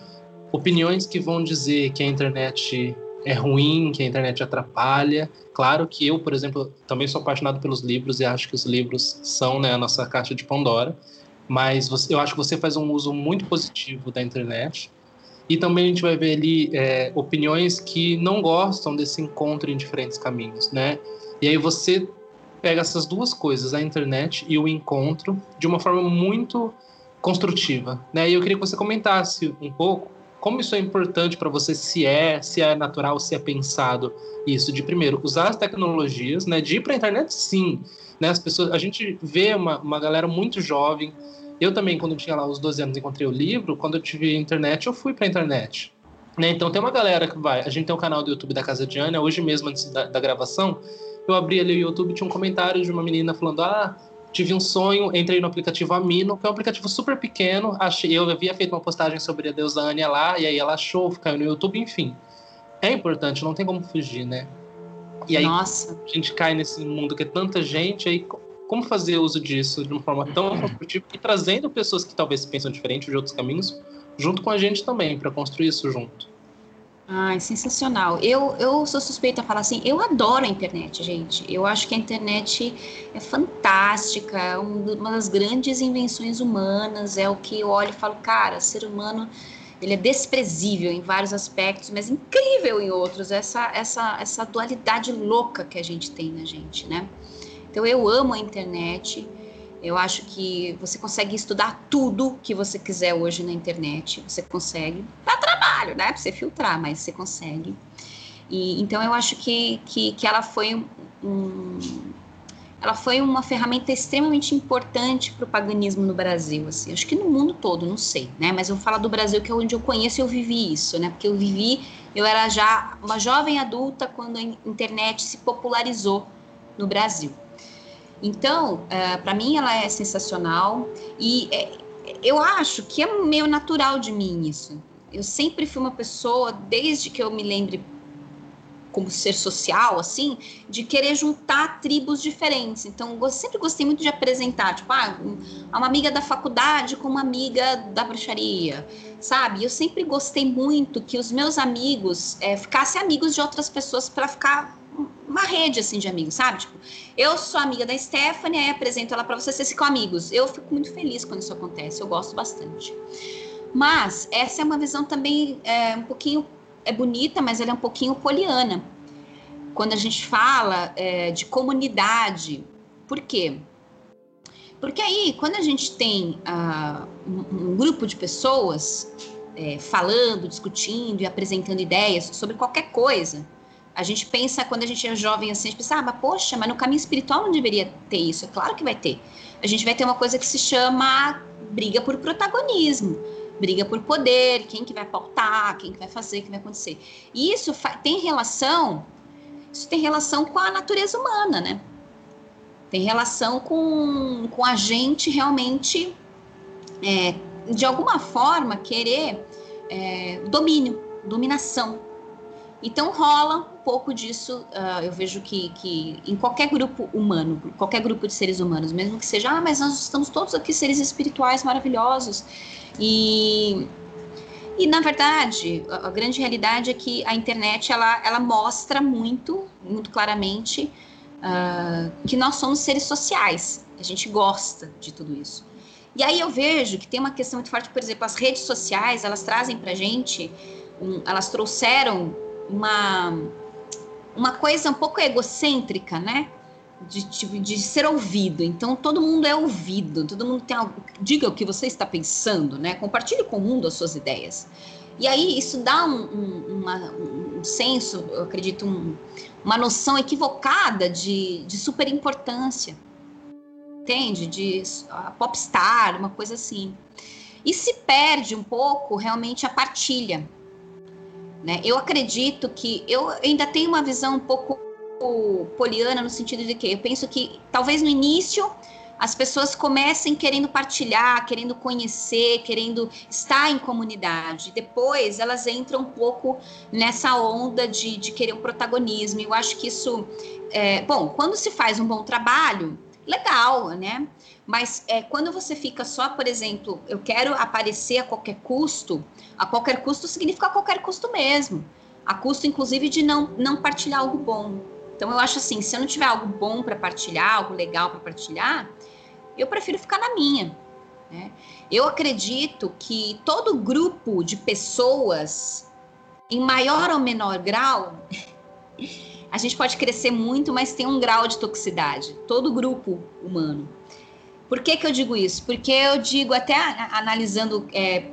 opiniões que vão dizer que a internet é ruim, que a internet atrapalha. Claro que eu, por exemplo, também sou apaixonado pelos livros e acho que os livros são né, a nossa caixa de Pandora, mas você, eu acho que você faz um uso muito positivo da internet. E também a gente vai ver ali é, opiniões que não gostam desse encontro em diferentes caminhos, né? E aí você pega essas duas coisas, a internet e o encontro, de uma forma muito construtiva, né? E eu queria que você comentasse um pouco como isso é importante para você, se é, se é natural, se é pensado isso, de primeiro, usar as tecnologias, né, de ir para a internet, sim, né, as pessoas, a gente vê uma, uma galera muito jovem, eu também, quando tinha lá os 12 anos, encontrei o livro, quando eu tive internet, eu fui para a internet, né, então tem uma galera que vai, a gente tem um canal do YouTube da Casa de Ana, hoje mesmo, antes da, da gravação, eu abri ali o YouTube, tinha um comentário de uma menina falando, ah, tive um sonho, entrei no aplicativo Amino, que é um aplicativo super pequeno. Achei, eu havia feito uma postagem sobre a deusa Ania lá, e aí ela achou, caiu no YouTube, enfim. É importante, não tem como fugir, né? E aí Nossa. a gente cai nesse mundo que é tanta gente, aí como fazer uso disso de uma forma tão construtiva e trazendo pessoas que talvez pensam diferente de outros caminhos junto com a gente também, para construir isso junto. Ai, sensacional. Eu, eu sou suspeita a falar assim, eu adoro a internet, gente. Eu acho que a internet é fantástica, é uma das grandes invenções humanas, é o que eu olho e falo, cara, ser humano, ele é desprezível em vários aspectos, mas incrível em outros, essa, essa, essa dualidade louca que a gente tem na gente, né? Então eu amo a internet, eu acho que você consegue estudar tudo que você quiser hoje na internet. Você consegue. Dá trabalho, né? Pra você filtrar, mas você consegue. E, então eu acho que, que, que ela foi um, ela foi uma ferramenta extremamente importante para o paganismo no Brasil, assim. Acho que no mundo todo, não sei, né? Mas eu falar do Brasil, que é onde eu conheço e eu vivi isso, né? Porque eu vivi, eu era já uma jovem adulta quando a internet se popularizou no Brasil. Então, uh, é, para mim, ela é sensacional e é, eu acho que é meio natural de mim isso. Eu sempre fui uma pessoa, desde que eu me lembre como ser social, assim, de querer juntar tribos diferentes. Então, eu sempre gostei muito de apresentar, tipo, ah, uma amiga da faculdade com uma amiga da bruxaria, sabe? Eu sempre gostei muito que os meus amigos é, ficassem amigos de outras pessoas para ficar uma rede assim de amigos, sabe? Tipo, eu sou amiga da Stephanie, aí apresento ela para você, vocês ficam amigos. Eu fico muito feliz quando isso acontece, eu gosto bastante. Mas essa é uma visão também é, um pouquinho é bonita, mas ela é um pouquinho poliana. Quando a gente fala é, de comunidade, por quê? Porque aí, quando a gente tem uh, um, um, grupo de pessoas é, falando, discutindo e apresentando ideias sobre qualquer coisa, a gente pensa, quando a gente é jovem assim, a gente pensa, ah, mas poxa, mas no caminho espiritual não deveria ter isso. É claro que vai ter. A gente vai ter uma coisa que se chama briga por protagonismo, briga por poder, quem que vai pautar, quem que vai fazer, o que vai acontecer. E isso tem relação, isso tem relação com a natureza humana, né? Tem relação com, com a gente realmente, é, de alguma forma, querer é, domínio, dominação então rola um pouco disso, uh, eu vejo que, que em qualquer grupo humano, qualquer grupo de seres humanos, mesmo que seja, ah, mas nós estamos todos aqui seres espirituais maravilhosos. E, e na verdade, a, a grande realidade é que a internet ela, ela mostra muito, muito claramente, uh, que nós somos seres sociais. A gente gosta de tudo isso. E aí eu vejo que tem uma questão muito forte, por exemplo, as redes sociais, elas trazem pra gente, um, elas trouxeram uma, uma coisa um pouco egocêntrica, né? De, de, de, ser ouvido. Então, todo mundo é ouvido, todo mundo tem algo. Diga o que você está pensando, né? Compartilhe com o mundo as suas ideias. E aí, isso dá um, um, uma, um senso, eu acredito, um, uma noção equivocada de, de super importância. Entende? De uh, popstar, uma coisa assim. E se perde um pouco realmente a partilha. Né? Eu acredito que eu ainda tenho uma visão um pouco poliana no sentido de que eu penso que talvez no início as pessoas comecem querendo partilhar, querendo conhecer, querendo estar em comunidade. Depois elas entram um pouco nessa onda de, de querer o um protagonismo. Eu acho que isso, é, bom, quando se faz um bom trabalho, legal, né? Mas é, quando você fica só, por exemplo, eu quero aparecer a qualquer custo, a qualquer custo significa a qualquer custo mesmo. A custo, inclusive, de não, não partilhar algo bom. Então, eu acho assim: se eu não tiver algo bom para partilhar, algo legal para partilhar, eu prefiro ficar na minha. Né? Eu acredito que todo grupo de pessoas, em maior ou menor grau, a gente pode crescer muito, mas tem um grau de toxicidade. Todo grupo humano. Por que, que eu digo isso? Porque eu digo, até analisando é,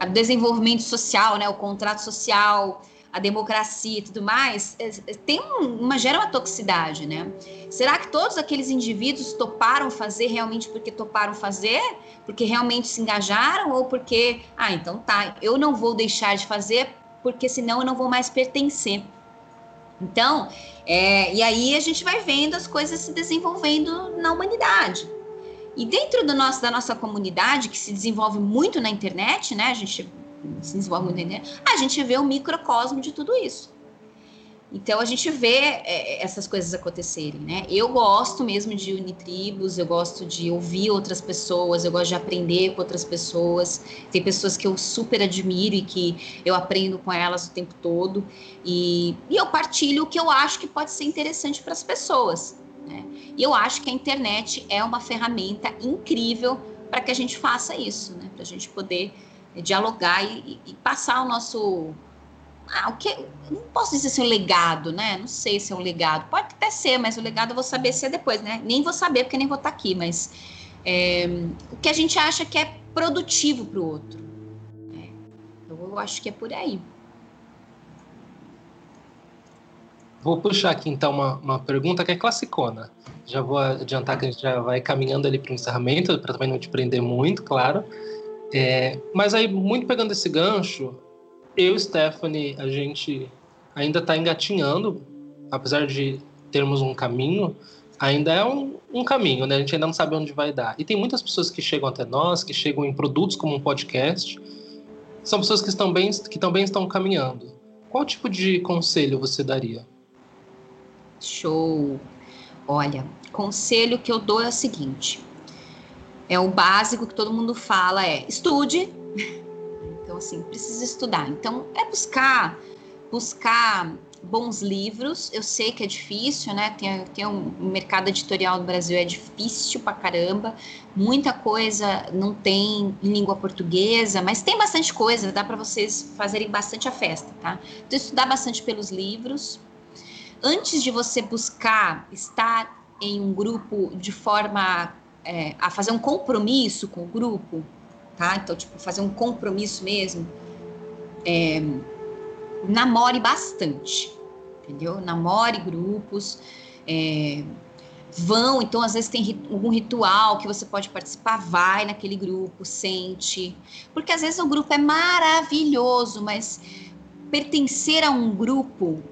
o desenvolvimento social, né, o contrato social, a democracia e tudo mais, é, é, tem uma gera uma toxicidade, né? Será que todos aqueles indivíduos toparam fazer realmente porque toparam fazer, porque realmente se engajaram ou porque, ah, então tá, eu não vou deixar de fazer porque senão eu não vou mais pertencer. Então, é, e aí a gente vai vendo as coisas se desenvolvendo na humanidade. E dentro do nosso, da nossa comunidade, que se desenvolve muito na internet, né? A gente se desenvolve muito na internet, a gente vê o microcosmo de tudo isso. Então a gente vê é, essas coisas acontecerem, né? Eu gosto mesmo de unir tribos, eu gosto de ouvir outras pessoas, eu gosto de aprender com outras pessoas. Tem pessoas que eu super admiro e que eu aprendo com elas o tempo todo. E, e eu partilho o que eu acho que pode ser interessante para as pessoas. Né? E eu acho que a internet é uma ferramenta incrível para que a gente faça isso, né? Para a gente poder dialogar e, e passar o nosso ah, o que não posso dizer se é um legado, né? Não sei se é um legado. Pode até ser, mas o legado eu vou saber se é depois, né? Nem vou saber porque nem vou estar aqui, mas é, o que a gente acha que é produtivo para o outro. É, eu acho que é por aí. Vou puxar aqui então uma, uma pergunta que é classicona. Já vou adiantar que a gente já vai caminhando ali para o encerramento, para também não te prender muito, claro. É, mas aí, muito pegando esse gancho, eu e Stephanie, a gente ainda está engatinhando, apesar de termos um caminho, ainda é um, um, caminho, né? A gente ainda não sabe onde vai dar. E tem muitas pessoas que chegam até nós, que chegam em produtos como um podcast, são pessoas que estão bem, que também estão caminhando. Qual tipo de conselho você daria? Show. Olha, conselho que eu dou é o seguinte: é o básico que todo mundo fala é estude, então, assim, precisa estudar. Então, é buscar, buscar bons livros. Eu sei que é difícil, né? Tem, tem um, mercado editorial no Brasil é difícil pra caramba. Muita coisa não tem em língua portuguesa, mas tem bastante coisa, dá para vocês fazerem bastante a festa, tá? Então, estudar bastante pelos livros. Antes de você buscar estar em um grupo de forma é, a fazer um compromisso com o grupo, tá? Então, tipo, fazer um compromisso mesmo. É, namore bastante, entendeu? Namore grupos. É, vão, então às vezes tem algum ritual que você pode participar, vai naquele grupo, sente. Porque às vezes o grupo é maravilhoso, mas pertencer a um grupo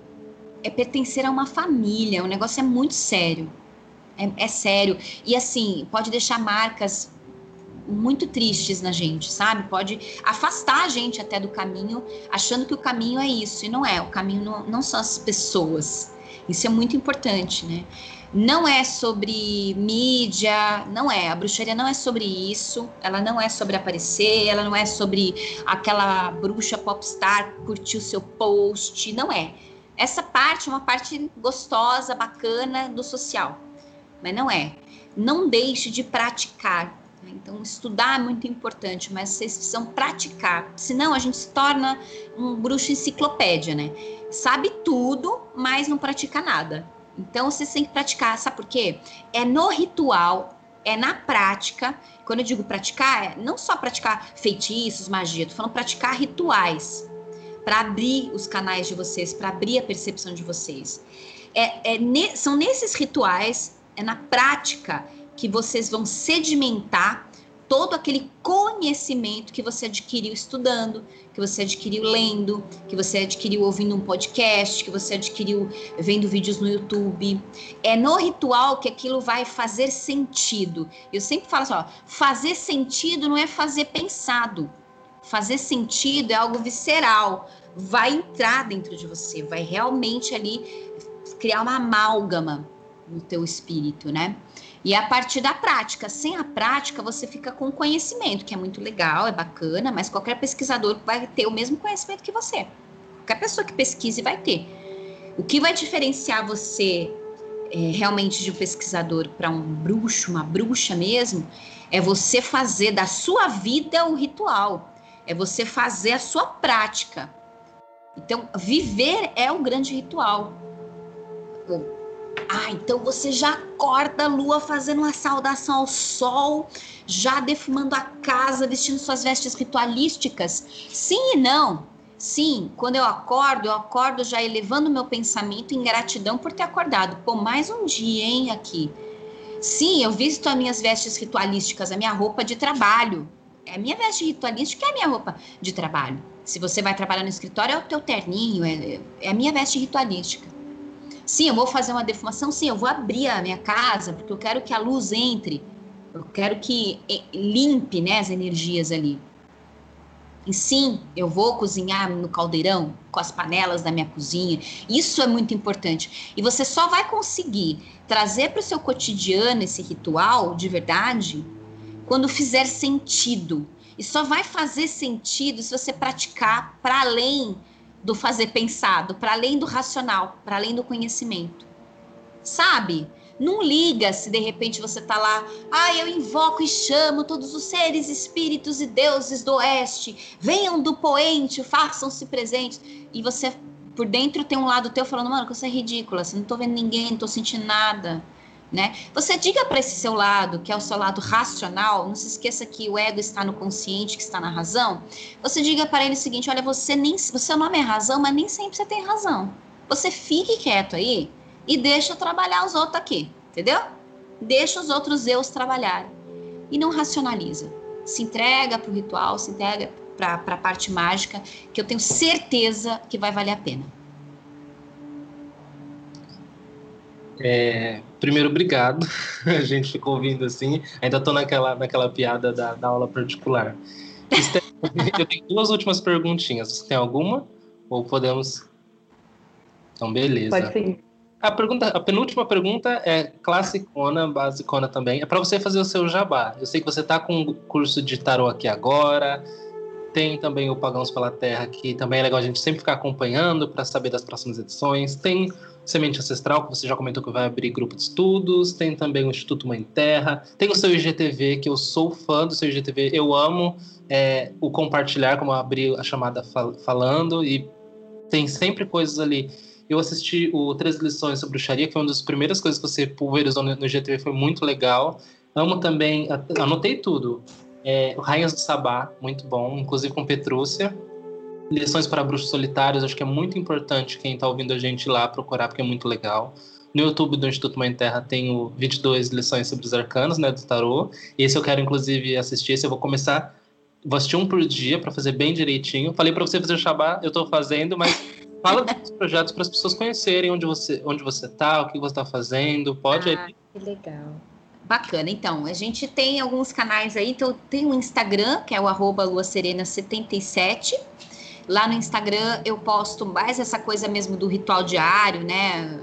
é pertencer a uma família, o negócio é muito sério. É, é sério. E assim, pode deixar marcas muito tristes na gente, sabe? Pode afastar a gente até do caminho, achando que o caminho é isso, e não é. O caminho não, não são as pessoas. Isso é muito importante, né? Não é sobre mídia, não é. A bruxaria não é sobre isso. Ela não é sobre aparecer, ela não é sobre aquela bruxa popstar curtir o seu post. Não é. Essa parte é uma parte gostosa, bacana do social. Mas não é. Não deixe de praticar né? Então, estudar é muito importante, mas vocês precisam praticar, senão a gente se torna um bruxo enciclopédia, né? Sabe tudo, mas não pratica nada. Então, vocês têm que praticar, sabe por quê? É no ritual, é na prática. Quando eu digo praticar, é não só praticar feitiços, magia, tô falando praticar rituais para abrir os canais de vocês, para abrir a percepção de vocês. É, é ne, são nesses rituais, é na prática que vocês vão sedimentar todo aquele conhecimento que você adquiriu estudando, que você adquiriu lendo, que você adquiriu ouvindo um podcast, que você adquiriu vendo vídeos no YouTube. É no ritual que aquilo vai fazer sentido. Eu sempre falo assim, ó, fazer sentido não é fazer pensado. Fazer sentido é algo visceral, vai entrar dentro de você, vai realmente ali criar uma amálgama no teu espírito, né? E a partir da prática. Sem a prática, você fica com conhecimento, que é muito legal, é bacana, mas qualquer pesquisador vai ter o mesmo conhecimento que você. Qualquer pessoa que pesquise vai ter. O que vai diferenciar você é, realmente de um pesquisador para um bruxo, uma bruxa mesmo, é você fazer da sua vida o ritual, é você fazer a sua prática. Então, viver é o grande ritual. Ah, então você já acorda a lua fazendo uma saudação ao sol, já defumando a casa, vestindo suas vestes ritualísticas? Sim e não. Sim, quando eu acordo, eu acordo já elevando meu pensamento em gratidão por ter acordado. Pô, mais um dia, hein, aqui. Sim, eu visto as minhas vestes ritualísticas, a minha roupa de trabalho. É a minha veste ritualística é a minha roupa de trabalho. Se você vai trabalhar no escritório, é o teu terninho, é, é a minha veste ritualística. Sim, eu vou fazer uma defumação, sim, eu vou abrir a minha casa, porque eu quero que a luz entre, eu quero que limpe né, as energias ali. em sim, eu vou cozinhar no caldeirão com as panelas da minha cozinha. Isso é muito importante. E você só vai conseguir trazer para o seu cotidiano esse ritual de verdade quando fizer sentido. E só vai fazer sentido se você praticar para além do fazer pensado, para além do racional, para além do conhecimento. Sabe? Não liga se de repente você tá lá, ah, eu invoco e chamo todos os seres, espíritos e deuses do oeste, venham do poente, façam-se presentes. E você por dentro tem um lado teu falando, mano, que você é ridícula, você não tô vendo ninguém, não tô sentindo nada. Né? Você diga para esse seu lado, que é o seu lado racional, não se esqueça que o ego está no consciente, que está na razão. Você diga para ele o seguinte: olha, você nem, você nome é razão, mas nem sempre você tem razão. Você fique quieto aí e deixa trabalhar os outros aqui, entendeu? Deixa os outros eus trabalhar e não racionaliza. Se entrega para o ritual, se entrega para a parte mágica, que eu tenho certeza que vai valer a pena. É, primeiro, obrigado. A gente ficou ouvindo assim. Ainda estou naquela, naquela piada da, da aula particular. Eu tenho duas últimas perguntinhas. Você tem alguma? Ou podemos. Então, beleza. Pode ser. A, pergunta, a penúltima pergunta é classicona, basicona também. É para você fazer o seu jabá. Eu sei que você está com um curso de tarô aqui agora. Tem também o Pagãos pela Terra, que também é legal a gente sempre ficar acompanhando para saber das próximas edições. Tem Semente Ancestral, que você já comentou que vai abrir grupo de estudos. Tem também o Instituto Mãe Terra. Tem o seu IGTV, que eu sou fã do seu IGTV. Eu amo é, o compartilhar, como eu abri a chamada fal falando. E tem sempre coisas ali eu assisti o Três Lições sobre Bruxaria, que foi uma das primeiras coisas que você pulverizou no, no GTV, foi muito legal. Amo também, anotei tudo. É, Rainhas do Sabá, muito bom, inclusive com Petrúcia. Lições para Bruxos Solitários, acho que é muito importante quem está ouvindo a gente lá procurar, porque é muito legal. No YouTube do Instituto Mãe Terra tem o 22 lições sobre os arcanos, né, do tarô. Esse eu quero, inclusive, assistir. Esse eu vou começar, vou assistir um por dia para fazer bem direitinho. Falei para você fazer o Shabá, eu estou fazendo, mas Fala dos projetos para as pessoas conhecerem onde você onde você está, o que você está fazendo. Pode ah, aí. Que legal. Bacana, então, a gente tem alguns canais aí, então tem o Instagram, que é o arroba luaserena77. Lá no Instagram eu posto mais essa coisa mesmo do ritual diário, né?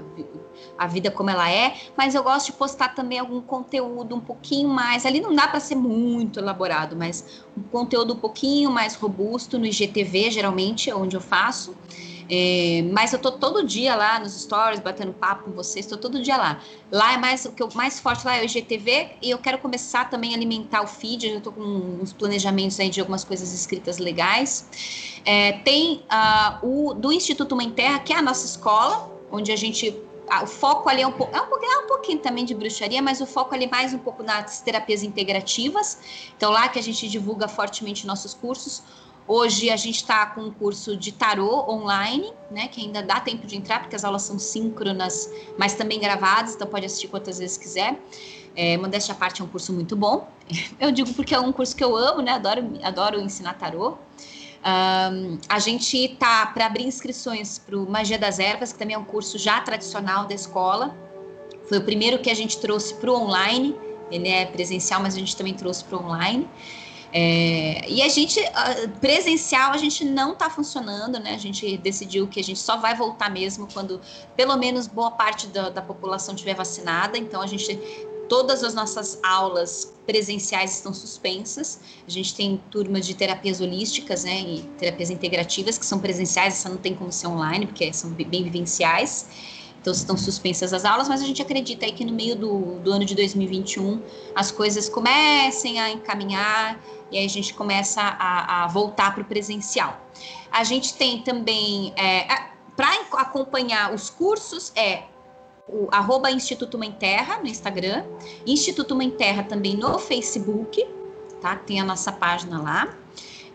A vida como ela é, mas eu gosto de postar também algum conteúdo um pouquinho mais. Ali não dá para ser muito elaborado, mas um conteúdo um pouquinho mais robusto no IGTV, geralmente, é onde eu faço. É, mas eu tô todo dia lá nos stories, batendo papo com vocês, tô todo dia lá. Lá é mais o que eu mais forte lá é o IGTV e eu quero começar também a alimentar o feed. Eu tô com uns planejamentos aí de algumas coisas escritas legais. É, tem uh, o do Instituto Mãe Terra, que é a nossa escola, onde a gente o foco ali é um, pouco, é, um é um pouquinho também de bruxaria, mas o foco ali é mais um pouco nas terapias integrativas. Então, lá que a gente divulga fortemente nossos cursos. Hoje a gente está com um curso de tarô online, né? Que ainda dá tempo de entrar, porque as aulas são síncronas, mas também gravadas, então pode assistir quantas vezes quiser. É, modéstia à parte é um curso muito bom. Eu digo porque é um curso que eu amo, né? Adoro, adoro ensinar tarô. Um, a gente tá para abrir inscrições para o Magia das Ervas, que também é um curso já tradicional da escola. Foi o primeiro que a gente trouxe para o online. Ele é presencial, mas a gente também trouxe para o online. É, e a gente, presencial, a gente não está funcionando, né? A gente decidiu que a gente só vai voltar mesmo quando pelo menos boa parte da, da população tiver vacinada. Então, a gente todas as nossas aulas presenciais estão suspensas. A gente tem turmas de terapias holísticas, né, e terapias integrativas que são presenciais, essa não tem como ser online, porque são bem vivenciais. Então estão suspensas as aulas, mas a gente acredita aí que no meio do, do ano de 2021 as coisas comecem a encaminhar e aí a gente começa a, a voltar para o presencial. A gente tem também, é, para acompanhar os cursos, é o arroba Instituto Mãe Terra no Instagram, Instituto Mãe Terra também no Facebook, tá? Tem a nossa página lá.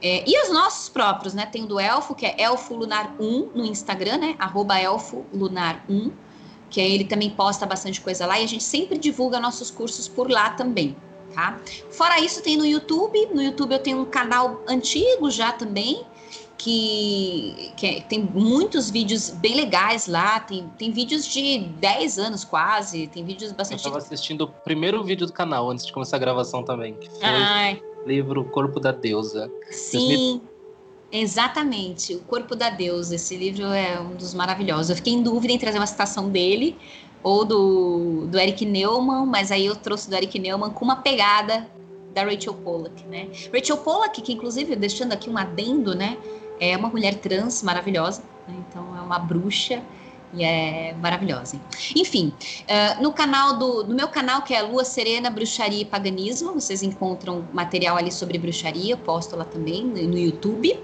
É, e os nossos próprios, né? Tem o do Elfo, que é Elfo Lunar 1 no Instagram, né? Arroba Elfo Lunar 1, que ele também posta bastante coisa lá e a gente sempre divulga nossos cursos por lá também, tá? Fora isso, tem no YouTube. No YouTube eu tenho um canal antigo já também, que, que é, tem muitos vídeos bem legais lá, tem, tem vídeos de 10 anos quase, tem vídeos bastante... Eu estava assistindo o primeiro vídeo do canal antes de começar a gravação também, que foi Ai. livro Corpo da Deusa. Sim. Exatamente, O Corpo da Deusa. Esse livro é um dos maravilhosos. Eu fiquei em dúvida em trazer uma citação dele ou do, do Eric Neumann, mas aí eu trouxe do Eric Neumann com uma pegada da Rachel Pollack, né? Rachel Pollack, que inclusive, deixando aqui um adendo, né? É uma mulher trans maravilhosa, né? então é uma bruxa e é maravilhosa. Enfim, uh, no canal do no meu canal, que é Lua Serena, Bruxaria e Paganismo, vocês encontram material ali sobre bruxaria, eu posto lá também no YouTube.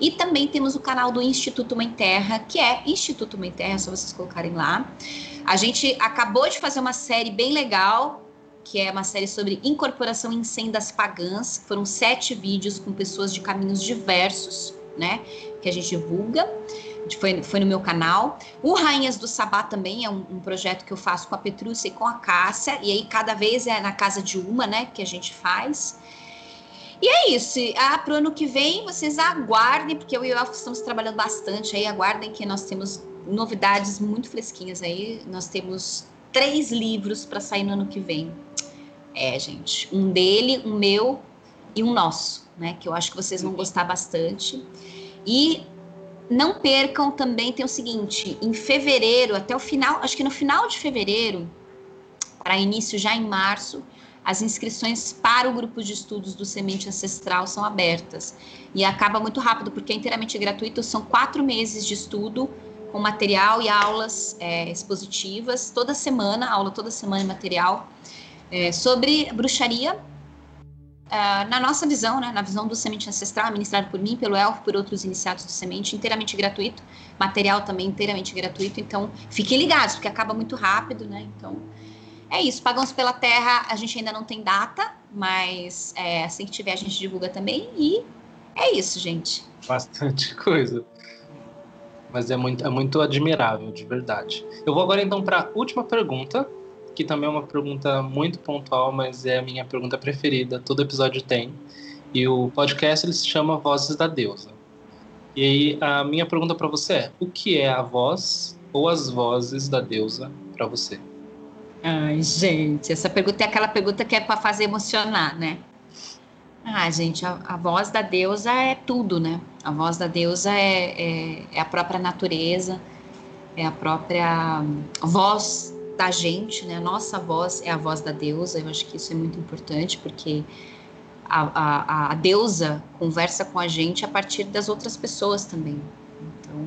E também temos o canal do Instituto Mãe Terra, que é Instituto Mãe Terra, é só vocês colocarem lá. A gente acabou de fazer uma série bem legal, que é uma série sobre incorporação em sendas pagãs. Foram sete vídeos com pessoas de caminhos diversos, né? Que a gente divulga foi, foi no meu canal. O Rainhas do Sabá também é um, um, projeto que eu faço com a Petrúcia e com a Cássia, e aí cada vez é na casa de uma, né, que a gente faz. E é isso. Ah, para o ano que vem, vocês aguardem, porque eu e o Elfo estamos trabalhando bastante aí. Aguardem que nós temos novidades muito fresquinhas aí. Nós temos três livros para sair no ano que vem. É, gente. Um dele, um meu e um nosso, né? Que eu acho que vocês vão gostar bastante. E não percam também, tem o seguinte, em fevereiro, até o final, acho que no final de fevereiro, para início já em março, as inscrições para o grupo de estudos do Semente Ancestral são abertas. E acaba muito rápido, porque é inteiramente gratuito, são quatro meses de estudo, com material e aulas é, expositivas, toda semana, aula toda semana e material, é, sobre bruxaria, Uh, na nossa visão, né, na visão do Semente Ancestral, ministrado por mim, pelo Elfo, por outros iniciados do Semente, inteiramente gratuito, material também inteiramente gratuito, então fiquem ligados, porque acaba muito rápido, né, então é isso, Pagãos pela Terra, a gente ainda não tem data, mas é, assim que tiver a gente divulga também, e é isso, gente. Bastante coisa, mas é muito, é muito admirável, de verdade. Eu vou agora então para a última pergunta, que também é uma pergunta muito pontual, mas é a minha pergunta preferida, todo episódio tem. E o podcast ele se chama Vozes da Deusa. E aí a minha pergunta para você é: o que é a voz ou as vozes da deusa para você? Ai, gente, essa pergunta é aquela pergunta que é para fazer emocionar, né? Ah, gente, a, a, voz da deusa é tudo, né? A voz da deusa é, é, é a própria natureza, é a própria voz da gente, né? A nossa voz é a voz da deusa. Eu acho que isso é muito importante porque a, a, a deusa conversa com a gente a partir das outras pessoas também. Então,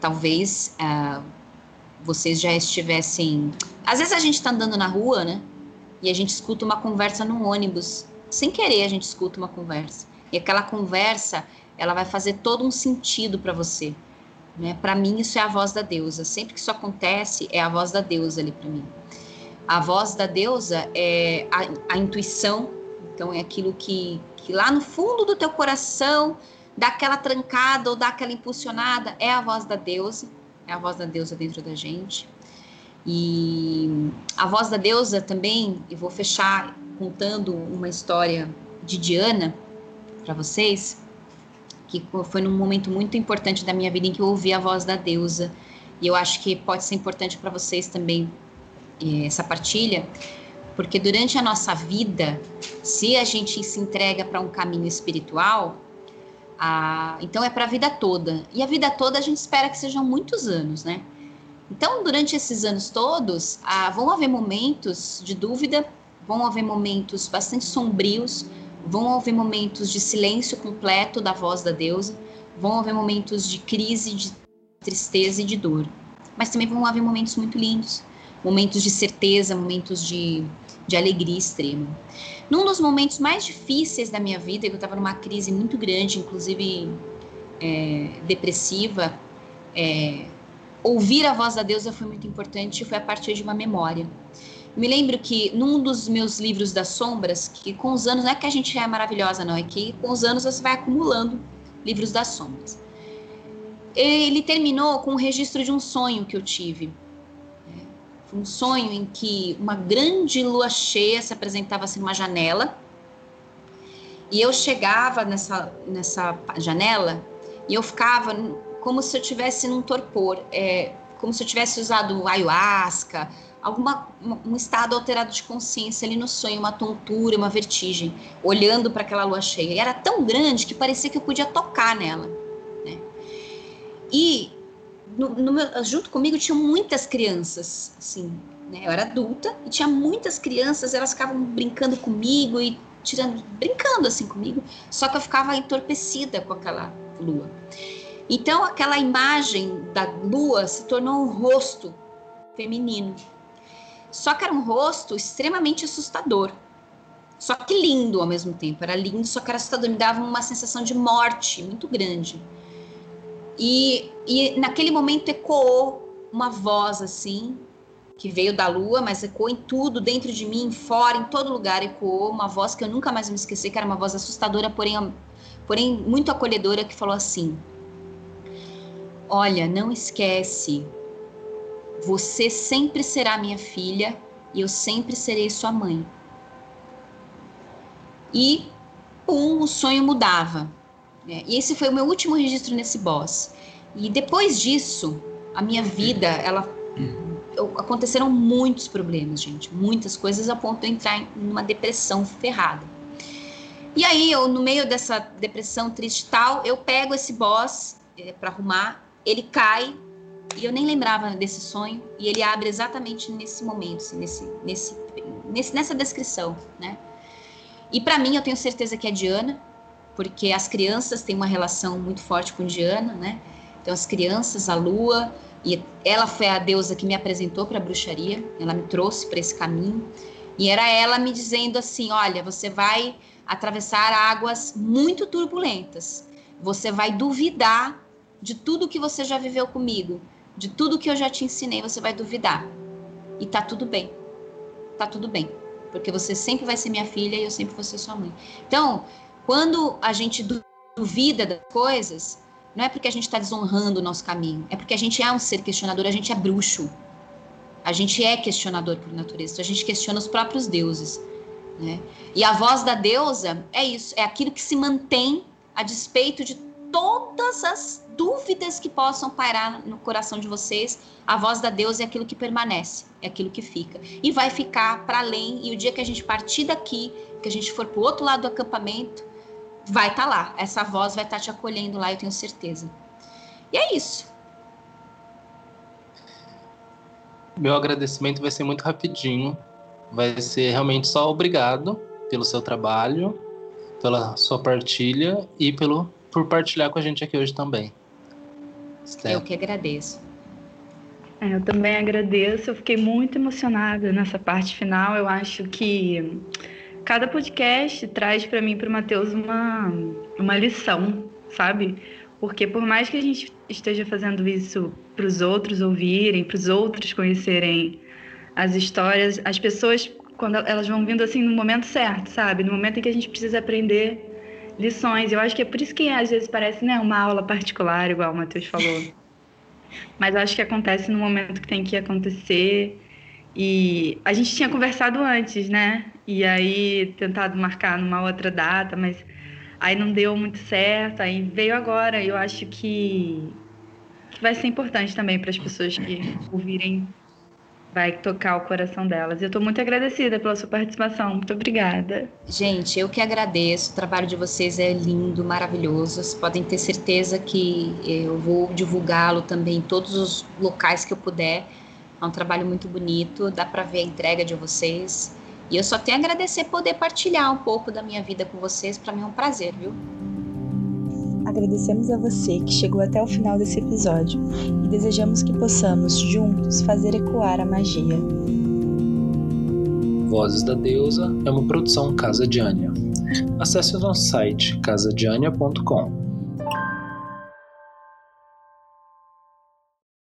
talvez uh, vocês já estivessem. Às vezes a gente está andando na rua, né? E a gente escuta uma conversa no ônibus. Sem querer, a gente escuta uma conversa. E aquela conversa, ela vai fazer todo um sentido para você. Né? Para mim, isso é a voz da deusa. Sempre que isso acontece, é a voz da deusa ali para mim. A voz da deusa é a, a, intuição, então é aquilo que, que lá no fundo do teu coração dá aquela trancada ou dá aquela impulsionada, é a voz da deusa, é a voz da deusa dentro da gente. E a voz da deusa também, e vou fechar contando uma história de Diana para vocês que foi num momento muito importante da minha vida em que eu ouvi a voz da deusa. E eu acho que pode ser importante para vocês também eh, essa partilha, porque durante a nossa vida, se a gente se entrega para um caminho espiritual, a, então é para a vida toda. E a vida toda a gente espera que sejam muitos anos, né? Então, durante esses anos todos, ah, vão haver momentos de dúvida, vão haver momentos bastante sombrios, Vão haver momentos de silêncio completo da voz da deusa, vão haver momentos de crise, de tristeza e de dor. Mas também vão haver momentos muito lindos, momentos de certeza, momentos de, de alegria extrema. Num dos momentos mais difíceis da minha vida, eu estava numa crise muito grande, inclusive é, depressiva, é, ouvir a voz da deusa foi muito importante, foi a partir de uma memória. Me lembro que num dos meus livros das sombras, que com os anos, não é que a gente é maravilhosa, não, é que com os anos você vai acumulando livros das sombras. Ele terminou com o registro de um sonho que eu tive. Foi um sonho em que uma grande lua cheia se apresentava assim numa janela. E eu chegava nessa, nessa janela e eu ficava como se eu tivesse num torpor. É, como se eu tivesse usado ayahuasca, alguma um estado alterado de consciência ali no sonho, uma tontura, uma vertigem, olhando para aquela lua cheia. E era tão grande que parecia que eu podia tocar nela. Né? E no, no meu, junto comigo tinham muitas crianças, assim, né? Eu era adulta e tinha muitas crianças, elas ficavam brincando comigo e tirando, brincando assim comigo, só que eu ficava entorpecida com aquela lua. Então aquela imagem da lua se tornou um rosto feminino. Só que era um rosto extremamente assustador. Só que lindo ao mesmo tempo. Era lindo, só que era assustador. Me dava uma sensação de morte muito grande. E, e naquele momento ecoou uma voz assim, que veio da lua, mas ecoou em tudo, dentro de mim, fora, em todo lugar ecoou uma voz que eu nunca mais me esqueci, que era uma voz assustadora, porém, porém muito acolhedora, que falou assim: Olha, não esquece, você sempre será minha filha e eu sempre serei sua mãe. E, pum, o sonho mudava. Né? E esse foi o meu último registro nesse boss. E depois disso, a minha vida, ela aconteceram muitos problemas, gente, muitas coisas a ponto de entrar em uma depressão ferrada. E aí, eu, no meio dessa depressão triste tal, eu pego esse boss é, para arrumar, ele cai, e eu nem lembrava desse sonho, e ele abre exatamente nesse momento, assim, nesse, nesse, nesse, nessa descrição, né? E para mim, eu tenho certeza que é Diana, porque as crianças têm uma relação muito forte com Diana, né? Então, as crianças, a lua, e ela foi a deusa que me apresentou para a bruxaria, ela me trouxe para esse caminho. E era ela me dizendo assim: olha, você vai atravessar águas muito turbulentas. Você vai duvidar de tudo que você já viveu comigo, de tudo que eu já te ensinei, você vai duvidar. E tá tudo bem. Tá tudo bem. Porque você sempre vai ser minha filha e eu sempre vou ser sua mãe. Então, quando a gente duvida das coisas, não é porque a gente está desonrando o nosso caminho, é porque a gente é um ser questionador, a gente é bruxo. A gente é questionador por natureza, a gente questiona os próprios deuses. Né? E a voz da deusa é isso, é aquilo que se mantém a despeito de todas as dúvidas que possam pairar no coração de vocês. A voz da deusa é aquilo que permanece, é aquilo que fica. E vai ficar para além, e o dia que a gente partir daqui, que a gente for para o outro lado do acampamento, vai estar tá lá. Essa voz vai estar tá te acolhendo lá, eu tenho certeza. E é isso. Meu agradecimento vai ser muito rapidinho. Vai ser realmente só obrigado pelo seu trabalho, pela sua partilha e pelo por partilhar com a gente aqui hoje também. Eu que agradeço. É, eu também agradeço. Eu fiquei muito emocionada nessa parte final. Eu acho que cada podcast traz para mim, para o Matheus, uma, uma lição, sabe? Porque por mais que a gente esteja fazendo isso para os outros ouvirem, para os outros conhecerem as histórias, as pessoas, quando elas vão vindo assim no momento certo, sabe? No momento em que a gente precisa aprender lições. Eu acho que é por isso que às vezes parece né, uma aula particular, igual o Matheus falou. Mas eu acho que acontece no momento que tem que acontecer. E a gente tinha conversado antes, né? E aí tentado marcar numa outra data, mas aí não deu muito certo, aí veio agora. Eu acho que, que vai ser importante também para as pessoas que ouvirem, vai tocar o coração delas. Eu estou muito agradecida pela sua participação. Muito obrigada. Gente, eu que agradeço. O trabalho de vocês é lindo, maravilhoso. Vocês podem ter certeza que eu vou divulgá-lo também em todos os locais que eu puder é um trabalho muito bonito, dá para ver a entrega de vocês. E eu só tenho a agradecer poder partilhar um pouco da minha vida com vocês. Para mim é um prazer, viu? Agradecemos a você que chegou até o final desse episódio e desejamos que possamos juntos fazer ecoar a magia. Vozes da Deusa é uma produção Casa Diânia. Acesse o nosso site casadiania.com